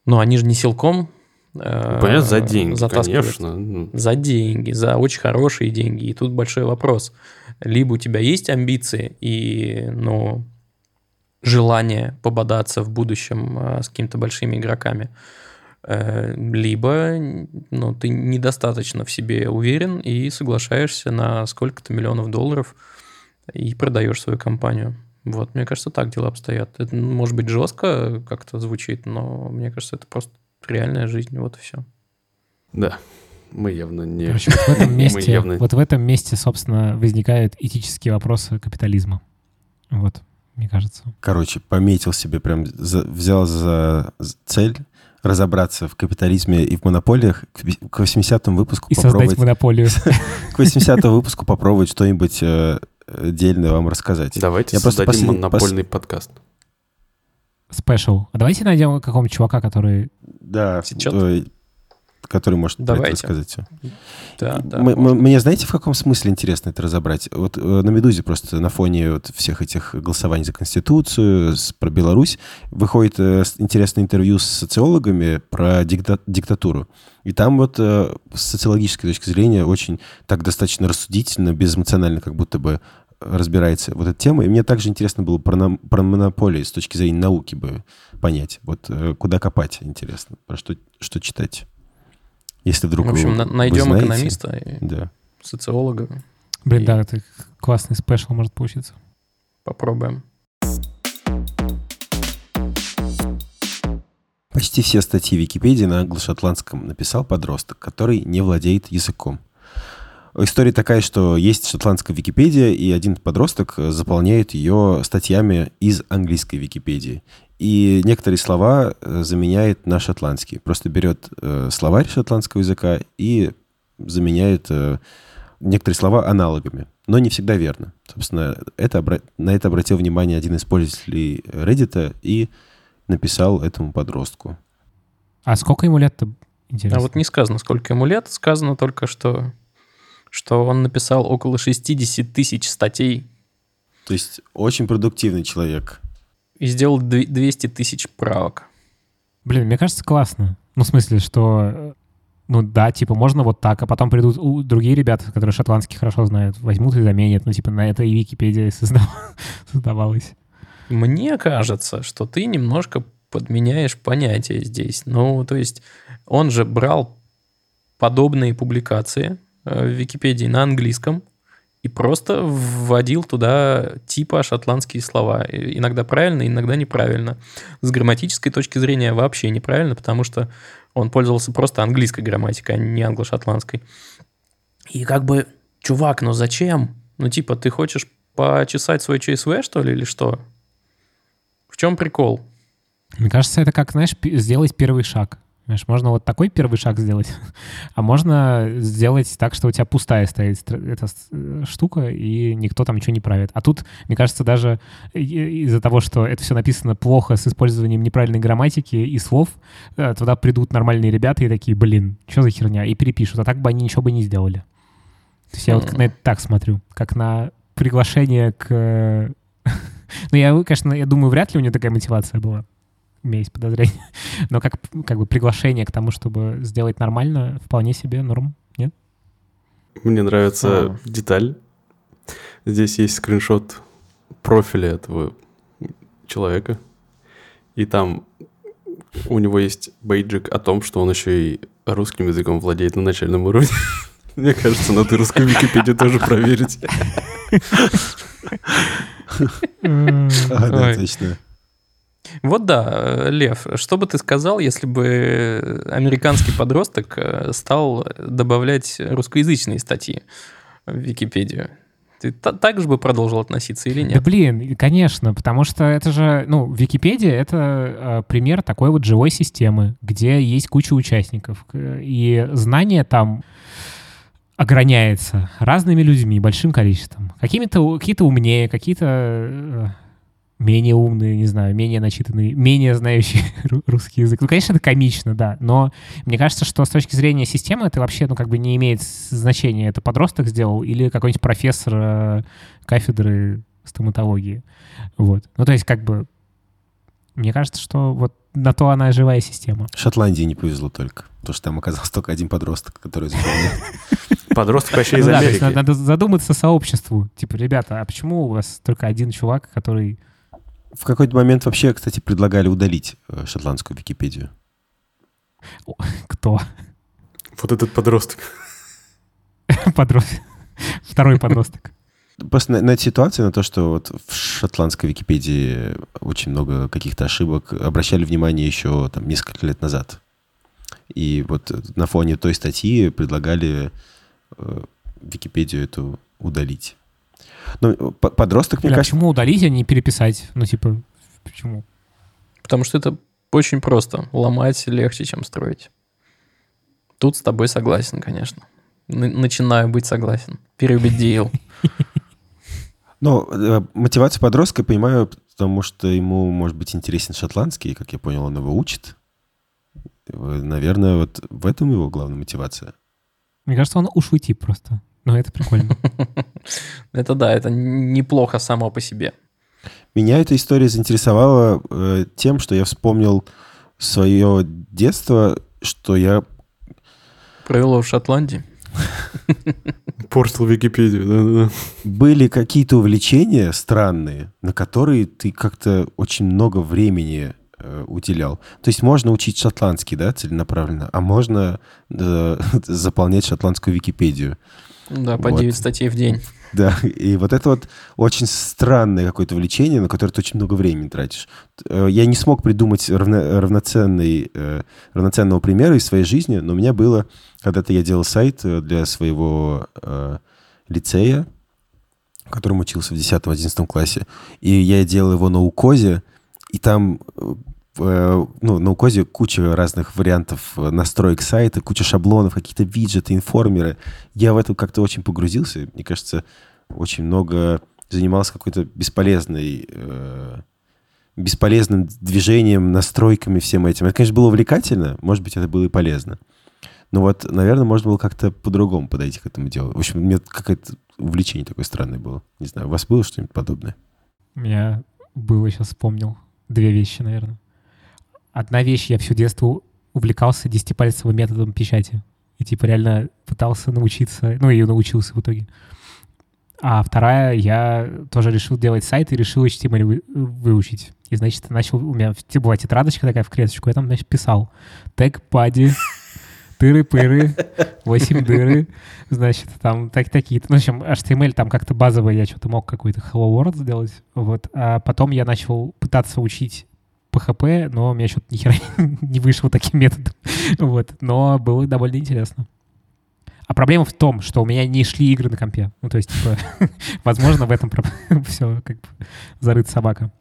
Ну, они же не силком Понятно, за деньги, конечно. Ну, За деньги, за очень хорошие деньги. И тут большой вопрос. Либо у тебя есть амбиции и, ну, желание пободаться в будущем э, с какими-то большими игроками, э, либо, ну, ты недостаточно в себе уверен и соглашаешься на сколько-то миллионов долларов и продаешь свою компанию. Вот, мне кажется, так дела обстоят. Это, ну, может быть, жестко как-то звучит, но мне кажется, это просто реальная жизнь, вот и все. Да, мы явно не... Короче, вот в этом <laughs> месте, явно- вот в этом месте, собственно, возникают этические вопросы капитализма. Вот, мне кажется. Короче, пометил себе прям, за- взял за цель разобраться в капитализме и в монополиях, к ви- к 80-му выпуску И создать попробовать, монополию. <laughs> к 80-му выпуску попробовать что-нибудь э, э, дельное вам рассказать. Давайте Я просто создадим послед- монопольный подкаст. Спешл. А давайте найдем какого-нибудь чувака, который... Да, Сейчас? э, который может Давайте. рассказать. Да, да. М- м- Мне знаете, в каком смысле интересно это разобрать? Вот э, на «Медузе» просто на фоне вот всех этих голосований за Конституцию, с- про Беларусь, выходит э, интересное интервью с социологами про дикта- диктатуру. И там вот э, с социологической точки зрения очень так достаточно рассудительно, безэмоционально как будто бы разбирается вот эта тема. И мне также интересно было про, нам- про монополии с точки зрения науки бы понять. Вот э, куда копать, интересно, про что, что читать. Если вдруг В общем, вы- на- вы найдем знаете. экономиста и Да. социолога. Блин, И- да, это классный спешл может получиться. Попробуем. Почти все статьи Википедии на англо-шотландском написал подросток, который не владеет языком. История такая, что есть шотландская Википедия, и один подросток заполняет ее статьями из английской Википедии. И некоторые слова э, заменяет на шотландский. Просто берет э, словарь шотландского языка и заменяет э, некоторые слова аналогами. Но не всегда верно. Собственно, это, на это обратил внимание один из пользователей Reddit и написал этому подростку. А сколько ему лет-то? Интересно. А вот не сказано, сколько ему лет. Сказано только, что, что он написал около 60 тысяч статей. То есть очень продуктивный человек. И сделал 200 тысяч правок. Блин, мне кажется, классно. Ну, в смысле, что ну да, типа, можно вот так, а потом придут у, другие ребята, которые шотландский хорошо знают, возьмут и заменят. Ну, типа, на это и Википедия <laughs> создав... создавалась. Мне кажется, что ты немножко подменяешь понятие здесь. Ну, то есть он же брал подобные публикации в Википедии на английском и просто вводил туда типа шотландские слова. Иногда правильно, иногда неправильно. С грамматической точки зрения вообще неправильно, потому что он пользовался просто английской грамматикой, а не англо-шотландской. И как бы, чувак, ну зачем? Ну типа, ты хочешь почесать свой ЧСВ, что ли, или что? В чем прикол? Мне кажется, это как, знаешь, сделать первый шаг. Знаешь, можно вот такой первый шаг сделать, <laughs> а можно сделать так, что у тебя пустая стоит эта э, штука, и никто там ничего не правит. А тут, мне кажется, даже из-за того, что это все написано плохо с использованием неправильной грамматики и слов, э, туда придут нормальные ребята и такие, блин, что за херня, и перепишут. А так бы они ничего бы не сделали. То есть я вот на это так смотрю, как на приглашение к... <laughs> Ну, я, конечно, я думаю, вряд ли у него такая мотивация была у меня есть подозрение. <laughs> Но как, как бы приглашение к тому, чтобы сделать нормально, вполне себе норм, нет? Мне нравится а. деталь. Здесь есть скриншот профиля этого человека. И там у него есть бейджик о том, что он еще и русским языком владеет на начальном уровне. <laughs> Мне кажется, надо русскую Википедию тоже проверить. <laughs> А, да, точно. Вот да, э, Лев, что бы ты сказал, если бы американский подросток э, стал добавлять русскоязычные статьи в Википедию? Ты так же бы продолжил относиться или нет? Да блин, конечно, потому что это же, ну, Википедия — это э, пример такой вот живой системы, где есть куча участников, и знания там ограняется разными людьми, большим количеством. Какими-то какие-то умнее, какие-то э, менее умные, не знаю, менее начитанные, менее знающие <laughs> русский язык. Ну, конечно, это комично, да, но мне кажется, что с точки зрения системы это вообще, ну, как бы не имеет значения, это подросток сделал или какой-нибудь профессор э, кафедры стоматологии. Вот. Ну, то есть, как бы, мне кажется, что вот на то она живая система. Шотландии не повезло только, потому что там оказался только один подросток, который заполняет. <laughs> Подросток вообще из ну Америки. Надо задуматься сообществу. Типа, ребята, а почему у вас только один чувак, который в какой-то момент вообще, кстати, предлагали удалить э, шотландскую Википедию. Кто? Вот этот подросток. <laughs> Подросток. Второй подросток. Просто на, на эту ситуацию, на то, что вот в шотландской Википедии очень много каких-то ошибок, обращали внимание еще там несколько лет назад. И вот на фоне той статьи предлагали э, Википедию эту удалить. Ну, подросток, мне Бля, кажется... Почему удалить, а не переписать? Ну, типа, почему? Потому что это очень просто. Ломать легче, чем строить. Тут с тобой согласен, конечно. Начинаю быть согласен. Переубедил. <laughs> Ну, э, мотивация подростка, понимаю, потому что ему, может быть, интересен шотландский, как я понял, он его учит. Наверное, вот в этом его главная мотивация. Мне кажется, он уж уйти просто. Ну, это прикольно. <laughs> Это да, это неплохо само по себе. Меня эта история заинтересовала э, тем, что я вспомнил свое детство, что я... Провело в Шотландии. <laughs> Портил Википедию, да-да-да. Были какие-то увлечения странные, на которые ты как-то очень много времени э, уделял. То есть можно учить шотландский, да, целенаправленно, а можно э, <laughs> заполнять шотландскую Википедию. Да, по Вот. 9 статей в день. <laughs> Да, и вот это вот очень странное какое-то влечение, на которое ты очень много времени тратишь. Э, Я не смог придумать равно- равноценный, э, равноценного примера из своей жизни, но у меня было, когда-то я делал сайт э, для своего лицея, в котором учился в 10-11 классе, и я делал его на УКОЗе, и там ну, на УКОЗе куча разных вариантов э, настроек сайта, куча шаблонов, какие-то виджеты, информеры. Я в это как-то очень погрузился. Мне кажется, очень много занимался какой-то бесполезной, э, бесполезным движением, настройками, всем этим. Это, конечно, было увлекательно, может быть, это было и полезно. Но вот, наверное, можно было как-то по-другому подойти к этому делу. В общем, у меня какое-то увлечение такое странное было. Не знаю, у вас было что-нибудь подобное? У меня было, сейчас вспомнил, две вещи, наверное. Одна вещь, я все детство увлекался десятипальцевым методом печати. И типа реально пытался научиться, ну и научился в итоге. А вторая, я тоже решил делать сайт и решил HTML вы- выучить. И, значит, начал, у меня была тетрадочка такая в клеточку, я там, значит, писал тег пади, тыры-пыры, 8 дыры, значит, там так, такие. Ну, в общем, HTML там как-то базовый, я что-то мог какой-то Hello World сделать, вот. А потом я начал пытаться учить PHP, но у меня что-то ни хера <laughs> не вышло таким методом, вот. Но было довольно интересно. А проблема в том, что у меня не шли игры на компе. Ну, то есть, типа, <laughs> возможно, в этом <laughs> все как бы зарыт собака.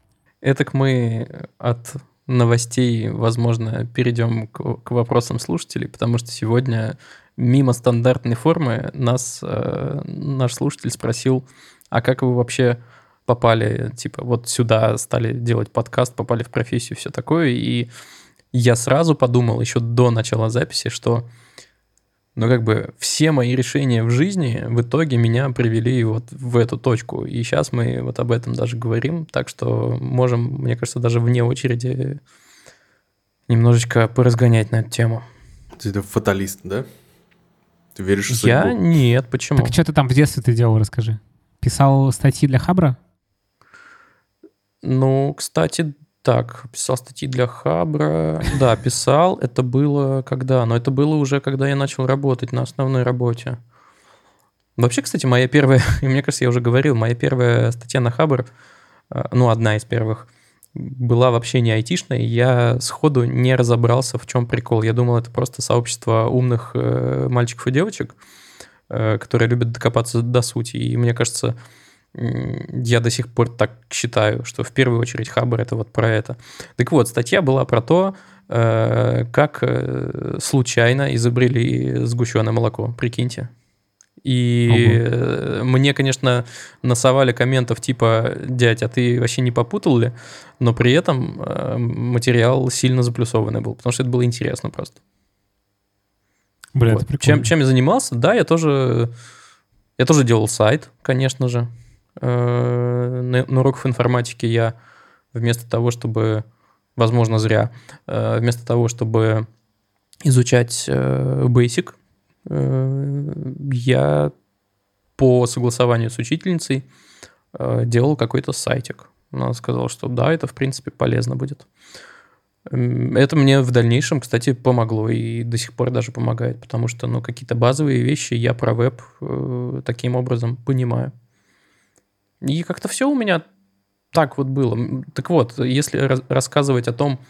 Этак мы от новостей, возможно, перейдем к, к вопросам слушателей, потому что сегодня мимо стандартной формы нас э, наш слушатель спросил, а как вы вообще попали, типа, вот сюда стали делать подкаст, попали в профессию, все такое, и я сразу подумал еще до начала записи, что ну, как бы все мои решения в жизни в итоге меня привели вот в эту точку. И сейчас мы вот об этом даже говорим, так что можем, мне кажется, даже вне очереди немножечко поразгонять на эту тему. Ты это фаталист, да? Ты веришь в Я судьбу? нет, почему? Так что ты там в детстве ты делал, расскажи. Писал статьи для Хабра? Ну, кстати, так, писал статьи для Хабра. Да, писал. Это было когда? Но это было уже, когда я начал работать на основной работе. Вообще, кстати, моя первая, <laughs> и мне кажется, я уже говорил, моя первая статья на Хабр, э, ну, одна из первых, была вообще не айтишная. Я сходу не разобрался, в чем прикол. Я думал, это просто сообщество умных э, мальчиков и девочек, э, которые любят докопаться до сути. И мне кажется, я до сих пор так считаю, что в первую очередь Хабр это вот про это. Так вот, статья была про то, э, как э, случайно изобрели сгущенное молоко. Прикиньте. И э, мне, конечно, насовали комментов типа, дядь, а ты вообще не попутал ли? Но при этом материал сильно заплюсованный был, потому что это было интересно просто. Бля, Вот. Чем, чем я занимался? Да, я тоже, я тоже делал сайт, конечно же. Э, На, на уроках информатики я вместо того, чтобы, возможно, зря, э, вместо того, чтобы изучать э, Basic, я по согласованию с учительницей делал какой-то сайтик. Она сказала, что да, это, в принципе, полезно будет. Это мне в дальнейшем, кстати, помогло и до сих пор даже помогает, потому что, ну, какие-то базовые вещи я про веб э, таким образом понимаю. И как-то все у меня так вот было. Так вот, если рассказывать о том,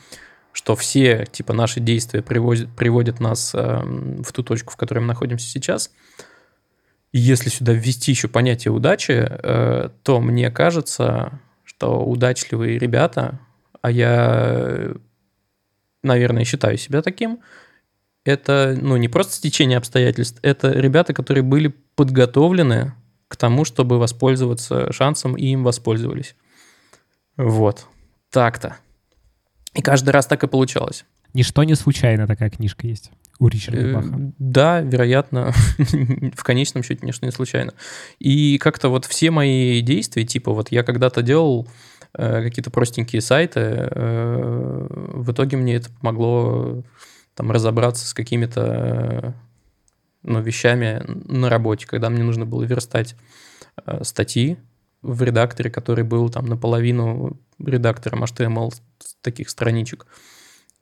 что все, типа, наши действия привозят, приводят нас эм, в ту точку, в которой мы находимся сейчас, если сюда ввести еще понятие удачи, э, то мне кажется, что удачливые ребята, а я, наверное, считаю себя таким, это, ну, не просто стечение обстоятельств, это ребята, которые были подготовлены к тому, чтобы воспользоваться шансом, и им воспользовались. Вот. Так-то. И каждый раз так и получалось. Ничто не случайно такая книжка есть у Ричарда Э, Баха. Да, вероятно, <laughs> в конечном счете, ничто не случайно. И как-то вот все мои действия, типа вот я когда-то делал э, какие-то простенькие сайты, э, в итоге мне это помогло там разобраться с какими-то ну, вещами на работе, когда мне нужно было верстать э, статьи в редакторе, который был там наполовину редактором HTML таких страничек.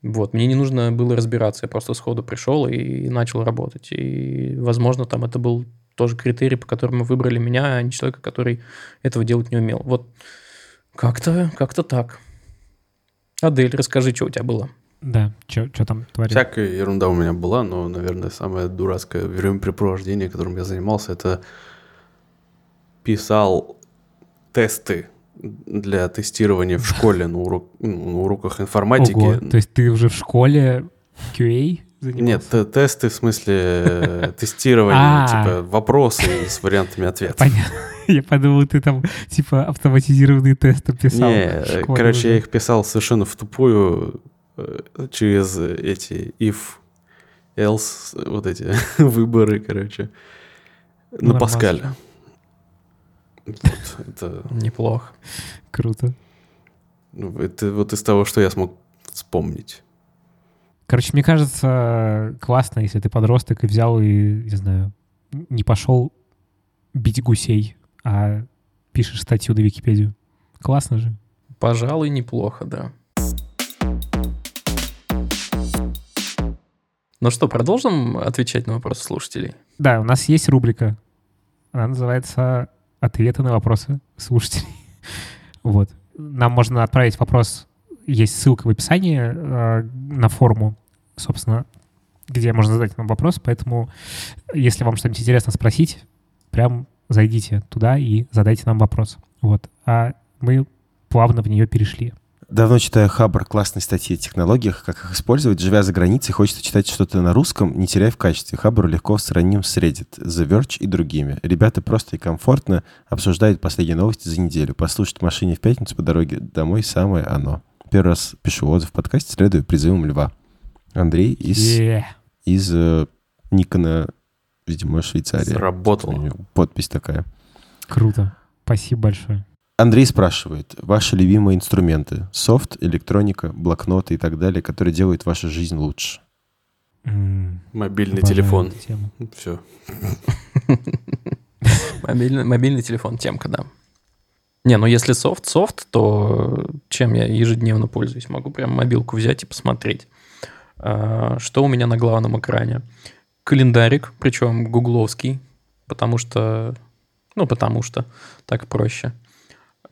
Вот, мне не нужно было разбираться, я просто сходу пришел и начал работать. И, возможно, там это был тоже критерий, по которому выбрали меня, а не человека, который этого делать не умел. Вот как-то как так. Адель, расскажи, что у тебя было. Да, что там творится? Всякая ерунда у меня была, но, наверное, самое дурацкое времяпрепровождение, которым я занимался, это писал тесты для тестирования в школе на, урок, ну, на уроках информатики. Ого, то есть ты уже в школе QA занимался? Нет, тесты в смысле э, <laughs> тестирования, а. типа вопросы с вариантами ответов. Понятно. <laughs> Я подумал, ты там типа автоматизированные тесты писал. Не, короче, я их писал совершенно в тупую э, через эти if, else, вот эти <laughs> выборы, короче, на Паскале. Вот, это... Неплохо. Круто. Ну, это вот из того, что я смог вспомнить. Короче, мне кажется, классно, если ты подросток и взял и, не знаю, не пошел бить гусей, а пишешь статью на Википедию. Классно же. Пожалуй, неплохо, да. Ну что, продолжим отвечать на вопросы слушателей? Да, у нас есть рубрика. Она называется «Ответы на вопросы слушателей». <laughs> вот. Нам можно отправить вопрос есть ссылка в описании э, на форму, собственно, где можно задать нам вопрос. Поэтому, если вам что-нибудь интересно спросить, прям зайдите туда и задайте нам вопрос. Вот. А мы плавно в нее перешли. Давно читаю Хабр классные статьи о технологиях, как их использовать. Живя за границей, хочется читать что-то на русском, не теряя в качестве. Хабр легко сравним с Reddit, The Verge и другими. Ребята просто и комфортно обсуждают последние новости за неделю. Послушать в машине в пятницу по дороге домой самое оно. Первый раз пишу отзыв в подкасте, следую призывам льва. Андрей из, yeah. из э, Никона, видимо, Швейцария. Сработал. Подпись такая. Круто. Спасибо большое. Андрей спрашивает, ваши любимые инструменты, софт, электроника, блокноты и так далее, которые делают вашу жизнь лучше? Mm, мобильный телефон. Все. Мобильный, мобильный телефон, темка, да. Не, ну если софт, софт, то чем я ежедневно пользуюсь? Могу прям мобилку взять и посмотреть, а, что у меня на главном экране. Календарик, причем гугловский, потому что, ну потому что так проще.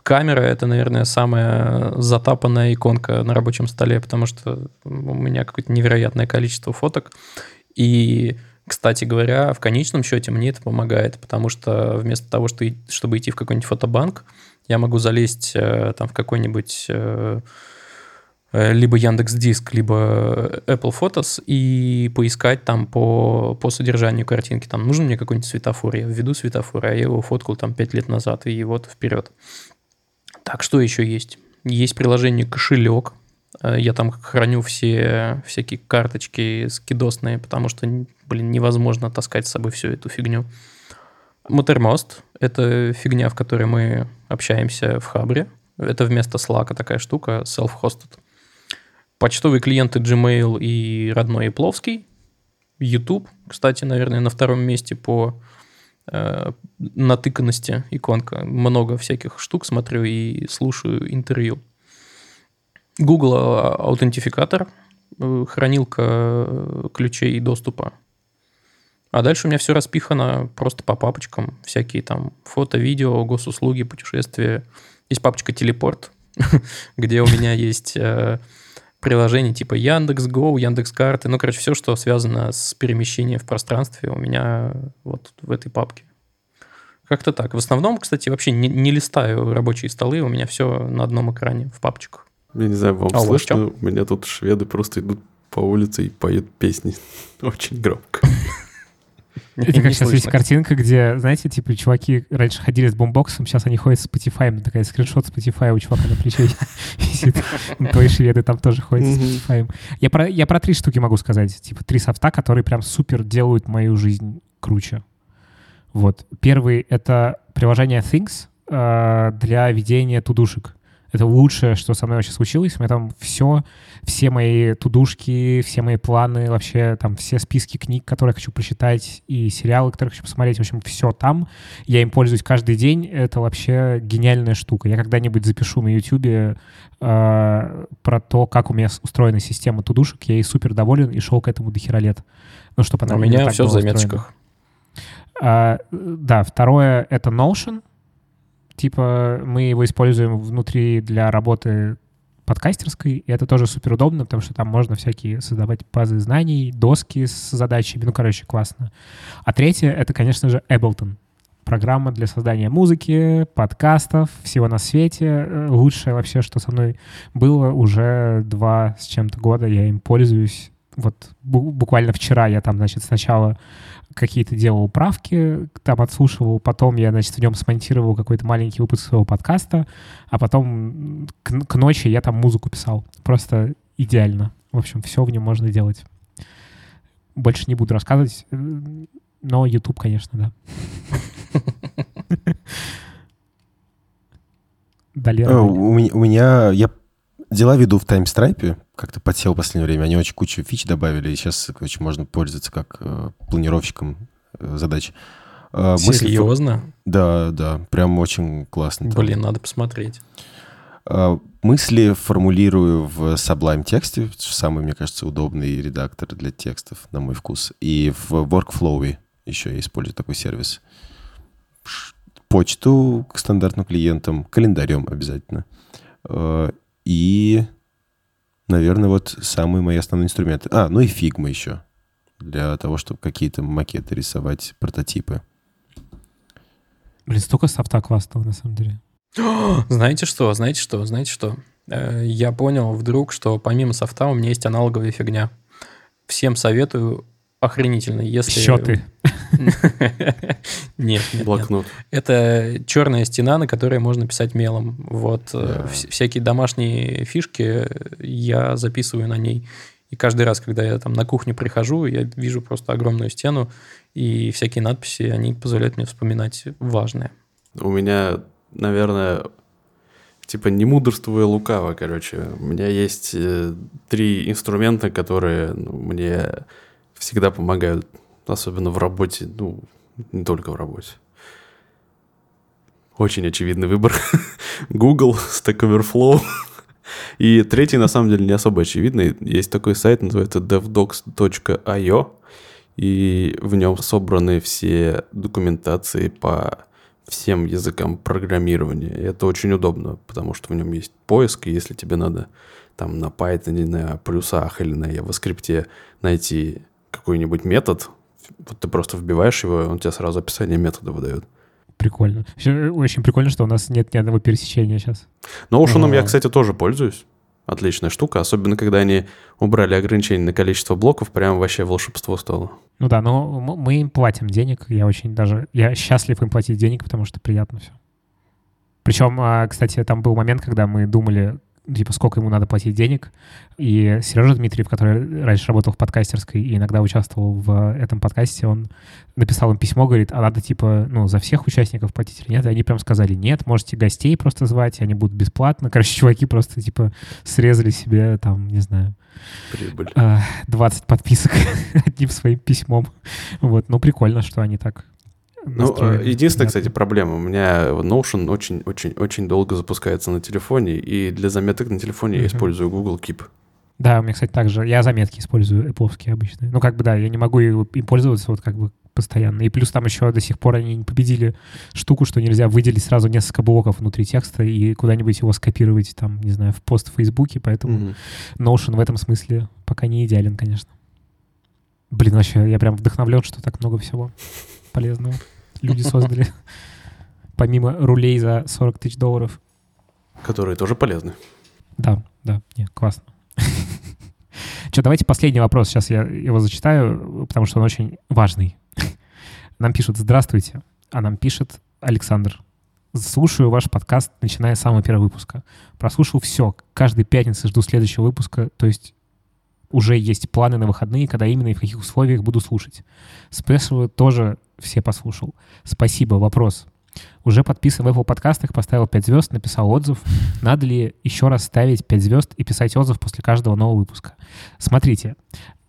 Камера — это, наверное, самая затапанная иконка на рабочем столе, потому что у меня какое-то невероятное количество фоток. И кстати говоря, в конечном счете мне это помогает, потому что вместо того, что, чтобы идти в какой-нибудь фотобанк, я могу залезть э, там в какой-нибудь э, э, либо Яндекс Диск, либо Apple Photos и поискать там по, по содержанию картинки. Там нужен мне какой-нибудь светофор, я введу светофор, а я его фоткал там 5 лет назад, и вот вперед. Так, что еще есть? Есть приложение «Кошелек», я там храню все всякие карточки скидосные, потому что, блин, невозможно таскать с собой всю эту фигню. Матермост — это фигня, в которой мы общаемся в Хабре. Это вместо Slack такая штука, self-hosted. Почтовые клиенты Gmail и родной Ипловский. YouTube, кстати, наверное, на втором месте по э, натыканности иконка. Много всяких штук смотрю и слушаю интервью. Google аутентификатор, э, хранилка э, ключей и доступа а дальше у меня все распихано просто по папочкам. Всякие там фото, видео, госуслуги, путешествия. Есть папочка «Телепорт», <laughs> где у меня есть приложения типа Яндекс Го, Яндекс Карты. Ну, короче, все, что связано с перемещением в пространстве, у меня вот в этой папке. Как-то так. В основном, кстати, вообще не, не листаю рабочие столы, у меня все на одном экране в папочках. Я не знаю, вам а слышно? У меня тут шведы просто идут по улице и поют песни <laughs> очень громко. Это как сейчас есть картинка, где, знаете, типа, чуваки раньше ходили с бомбоксом, сейчас они ходят с Spotify, такая скриншот Spotify у чувака на плече висит. <laughs> Твои шведы там тоже ходят с Spotify. Я про, я про три штуки могу сказать. Типа, три софта, которые прям супер делают мою жизнь круче. Вот. Первый — это приложение Things э, для ведения тудушек. Это лучшее, что со мной вообще случилось. У меня там все, все мои тудушки, все мои планы, вообще там все списки книг, которые я хочу прочитать, и сериалы, которые хочу посмотреть. В общем, все там. Я им пользуюсь каждый день. Это вообще гениальная штука. Я когда-нибудь запишу на YouTube э, про то, как у меня устроена система тудушек. Я ей супер доволен и шел к этому до хера лет. Ну, чтобы она у меня все в заметочках. А, да, второе — это Notion. Типа мы его используем внутри для работы подкастерской, и это тоже супер удобно, потому что там можно всякие создавать базы знаний, доски с задачами, ну, короче, классно. А третье — это, конечно же, Ableton. Программа для создания музыки, подкастов, всего на свете. Э, Лучшее вообще, что со мной было уже два с чем-то года, я им пользуюсь. Вот бу- буквально вчера я там, значит, сначала какие-то делал правки, там отслушивал, потом я, значит, в нем смонтировал какой-то маленький выпуск своего подкаста, а потом к, к ночи я там музыку писал. Просто идеально. В общем, все в нем можно делать. Больше не буду рассказывать, э, но YouTube, конечно, да. Да, Лера, У меня, у меня- я дела веду в таймстрайпе, как-то подсел в последнее время. Они очень кучу фич добавили, и сейчас, короче, можно пользоваться как э, планировщиком э, задач. Мысли- Серьезно? Да, да, прям очень классно. там. Блин, надо посмотреть. А, Мысли формулирую в Sublime Text е, самый, мне кажется, удобный редактор для текстов, на мой вкус. И в Workflow еще я использую такой сервис. Почту к стандартным клиентам, календарем обязательно. А, И, наверное, вот самые мои основные инструменты. А, ну и Figma еще. Для того, чтобы какие-то макеты рисовать, прототипы. Блин, столько софта классного, на самом деле. <gasps> Знаете что? Знаете что? Знаете что? Э, Я понял вдруг, что помимо софта у меня есть аналоговая фигня. Всем советую охренительно, если... Счеты. Нет, нет, нет. Блокнот. Это черная стена, на которой можно писать мелом. Вот э, Да. всякие домашние фишки я записываю на ней. И каждый раз, когда я там на кухню прихожу, я вижу просто огромную стену, и всякие надписи, они позволяют мне вспоминать важное. У меня, наверное, типа не мудрствуя лукаво, короче. У меня есть э, три инструмента, которые ну, мне всегда помогают, особенно в работе, ну, не только в работе. Очень очевидный выбор. <laughs> Google, Stack Overflow. <laughs> И третий, на самом деле, не особо очевидный. Есть такой сайт, называется devdocs.io, и в нем собраны все документации по всем языкам программирования. И это очень удобно, потому что в нем есть поиск, и если тебе надо там на Python, на плюсах или на JavaScript найти какой-нибудь метод, вот ты просто вбиваешь его, и он тебе сразу описание метода выдает. Прикольно. Очень прикольно, что у нас нет ни одного пересечения сейчас. Notion я, Ага. кстати, тоже пользуюсь. Отличная штука, особенно когда они убрали ограничение на количество блоков, прям вообще волшебство стало. Ну да, но мы им платим денег. Я очень даже... Я счастлив им платить денег, потому что приятно все. Причем, а, кстати, там был момент, когда мы думали, типа, сколько ему надо платить денег. И Сережа Дмитриев, который раньше работал в подкастерской и иногда участвовал в этом подкасте, он написал им письмо, говорит, а надо, типа, ну, за всех участников платить или нет? И они прям сказали, нет, можете гостей просто звать, и они будут бесплатно. Короче, чуваки просто, типа, срезали себе, там, не знаю, Прибыль. а, 20 подписок <laughs> одним своим письмом. Вот, ну прикольно, что они так Ну, э, единственная, кстати, проблема. У меня Notion очень-очень-очень долго запускается на телефоне, и для заметок на телефоне я Мгм. использую Google Keep. Да, у меня, кстати, также. Я заметки использую Apple обычные. Ну, как бы, да, я не могу им пользоваться вот как бы постоянно. И плюс там еще до сих пор они не победили штуку, что нельзя выделить сразу несколько блоков внутри текста и куда-нибудь его скопировать, там, не знаю, в пост в Фейсбуке, поэтому Мгм. Notion в этом смысле пока не идеален, конечно. Блин, вообще, я прям вдохновлен, что так много всего полезного люди создали. <laughs> Помимо рулей за 40 тысяч долларов. Которые тоже полезны. Да, да, не, классно. <laughs> Что, давайте последний вопрос. Сейчас я его зачитаю, потому что он очень важный. <laughs> Нам пишут «Здравствуйте», а нам пишет Александр. Слушаю ваш подкаст, начиная с самого первого выпуска. Прослушал все. Каждой пятницы жду следующего выпуска, то есть уже есть планы на выходные, когда именно и в каких условиях буду слушать. Спрашиваю тоже все послушал. Спасибо. Вопрос. Уже подписан в Apple подкастах, поставил 5 звезд, написал отзыв. Надо ли еще раз ставить 5 звезд и писать отзыв после каждого нового выпуска? Смотрите,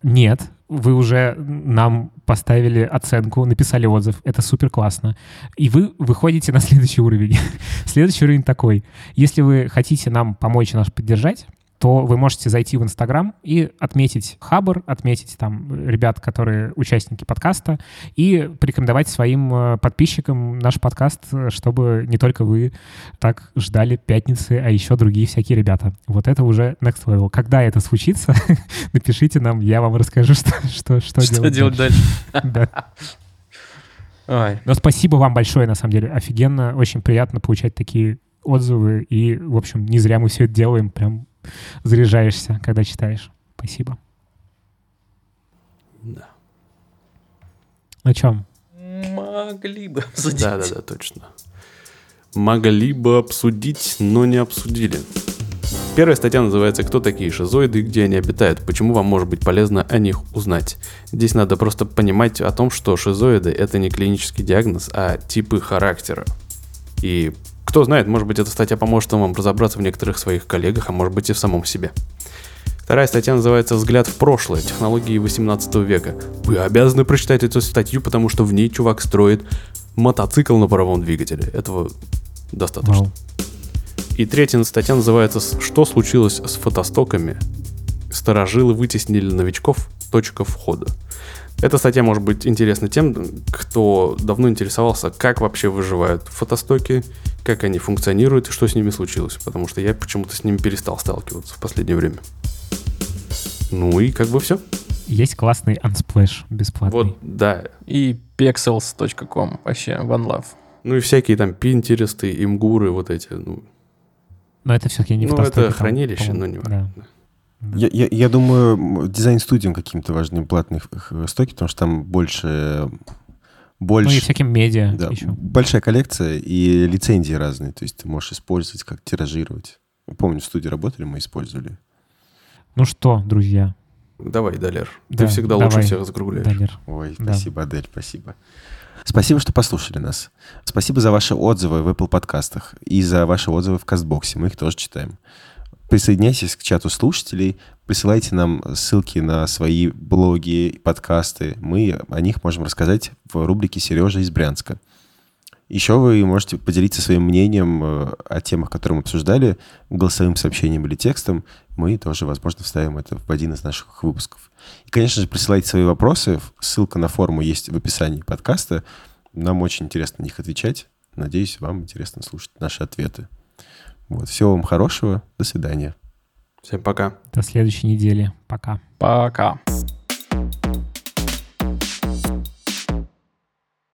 нет, вы уже нам поставили оценку, написали отзыв, это супер классно. И вы выходите на следующий уровень. <laughs> следующий уровень такой. Если вы хотите нам помочь нас поддержать, то вы можете зайти в Инстаграм и отметить Хабр, отметить там ребят, которые участники подкаста, и порекомендовать своим э, подписчикам наш подкаст, чтобы не только вы так ждали пятницы, а еще другие всякие ребята. Вот это уже next level. Когда это случится, <laughs> напишите нам, я вам расскажу, <laughs> что, что, что, Что делать дальше? <laughs> Да. Ой. Но спасибо вам большое, на самом деле. Офигенно, очень приятно получать такие отзывы. И, в общем, не зря мы все это делаем. Прям заряжаешься, когда читаешь. Спасибо. Да. На чем? Могли бы обсудить. Да, да, да, точно. Могли бы обсудить, но не обсудили. Первая статья называется «Кто такие шизоиды и где они обитают? Почему вам может быть полезно о них узнать?» Здесь надо просто понимать о том, что шизоиды – это не клинический диагноз, а типы характера. И кто знает, может быть, эта статья поможет вам разобраться в некоторых своих коллегах, а может быть и в самом себе. Вторая статья называется «Взгляд в прошлое. Технологии 18 века». Вы обязаны прочитать эту статью, потому что в ней чувак строит мотоцикл на паровом двигателе. Этого достаточно. Вау. И третья статья называется «Что случилось с фотостоками? Старожилы вытеснили новичков. Точка входа». Эта статья может быть интересна тем, кто давно интересовался, как вообще выживают фотостоки, как они функционируют и что с ними случилось. Потому что я почему-то с ними перестал сталкиваться в последнее время. Ну и как бы все. Есть классный Unsplash бесплатный. Вот, да. И pexels.com. Вообще, one love. Ну и всякие там пинтересты, имгуры, вот эти. Ну, Но это все-таки не ну это там, хранилище, но не да. Я, я, я думаю, дизайн-студиям каким-то важны платные х- стоки, потому что там больше... Ну больше и всяким медиа да, еще. большая коллекция и лицензии разные. То есть ты можешь использовать, как тиражировать. Помню, в студии работали, мы использовали. Ну что, друзья, Давай, Далер. Да, Ты всегда давай. лучше всех закругляешь. Далер. Ой, Да. спасибо, Адель, спасибо. Спасибо, что послушали нас. Спасибо за ваши отзывы в Apple подкастах и за ваши отзывы в Кастбоксе. Мы их тоже читаем. Присоединяйтесь к чату слушателей, присылайте нам ссылки на свои блоги, подкасты. Мы о них можем рассказать в рубрике «Сережа из Брянска». Еще вы можете поделиться своим мнением э, о темах, которые мы обсуждали, голосовым сообщением или текстом. Мы тоже, возможно, вставим это в один из наших выпусков. И, конечно же, присылайте свои вопросы. Ссылка на форму есть в описании подкаста. Нам очень интересно на них отвечать. Надеюсь, вам интересно слушать наши ответы. Вот. Всего вам хорошего. До свидания. Всем пока. До следующей недели. Пока. Пока.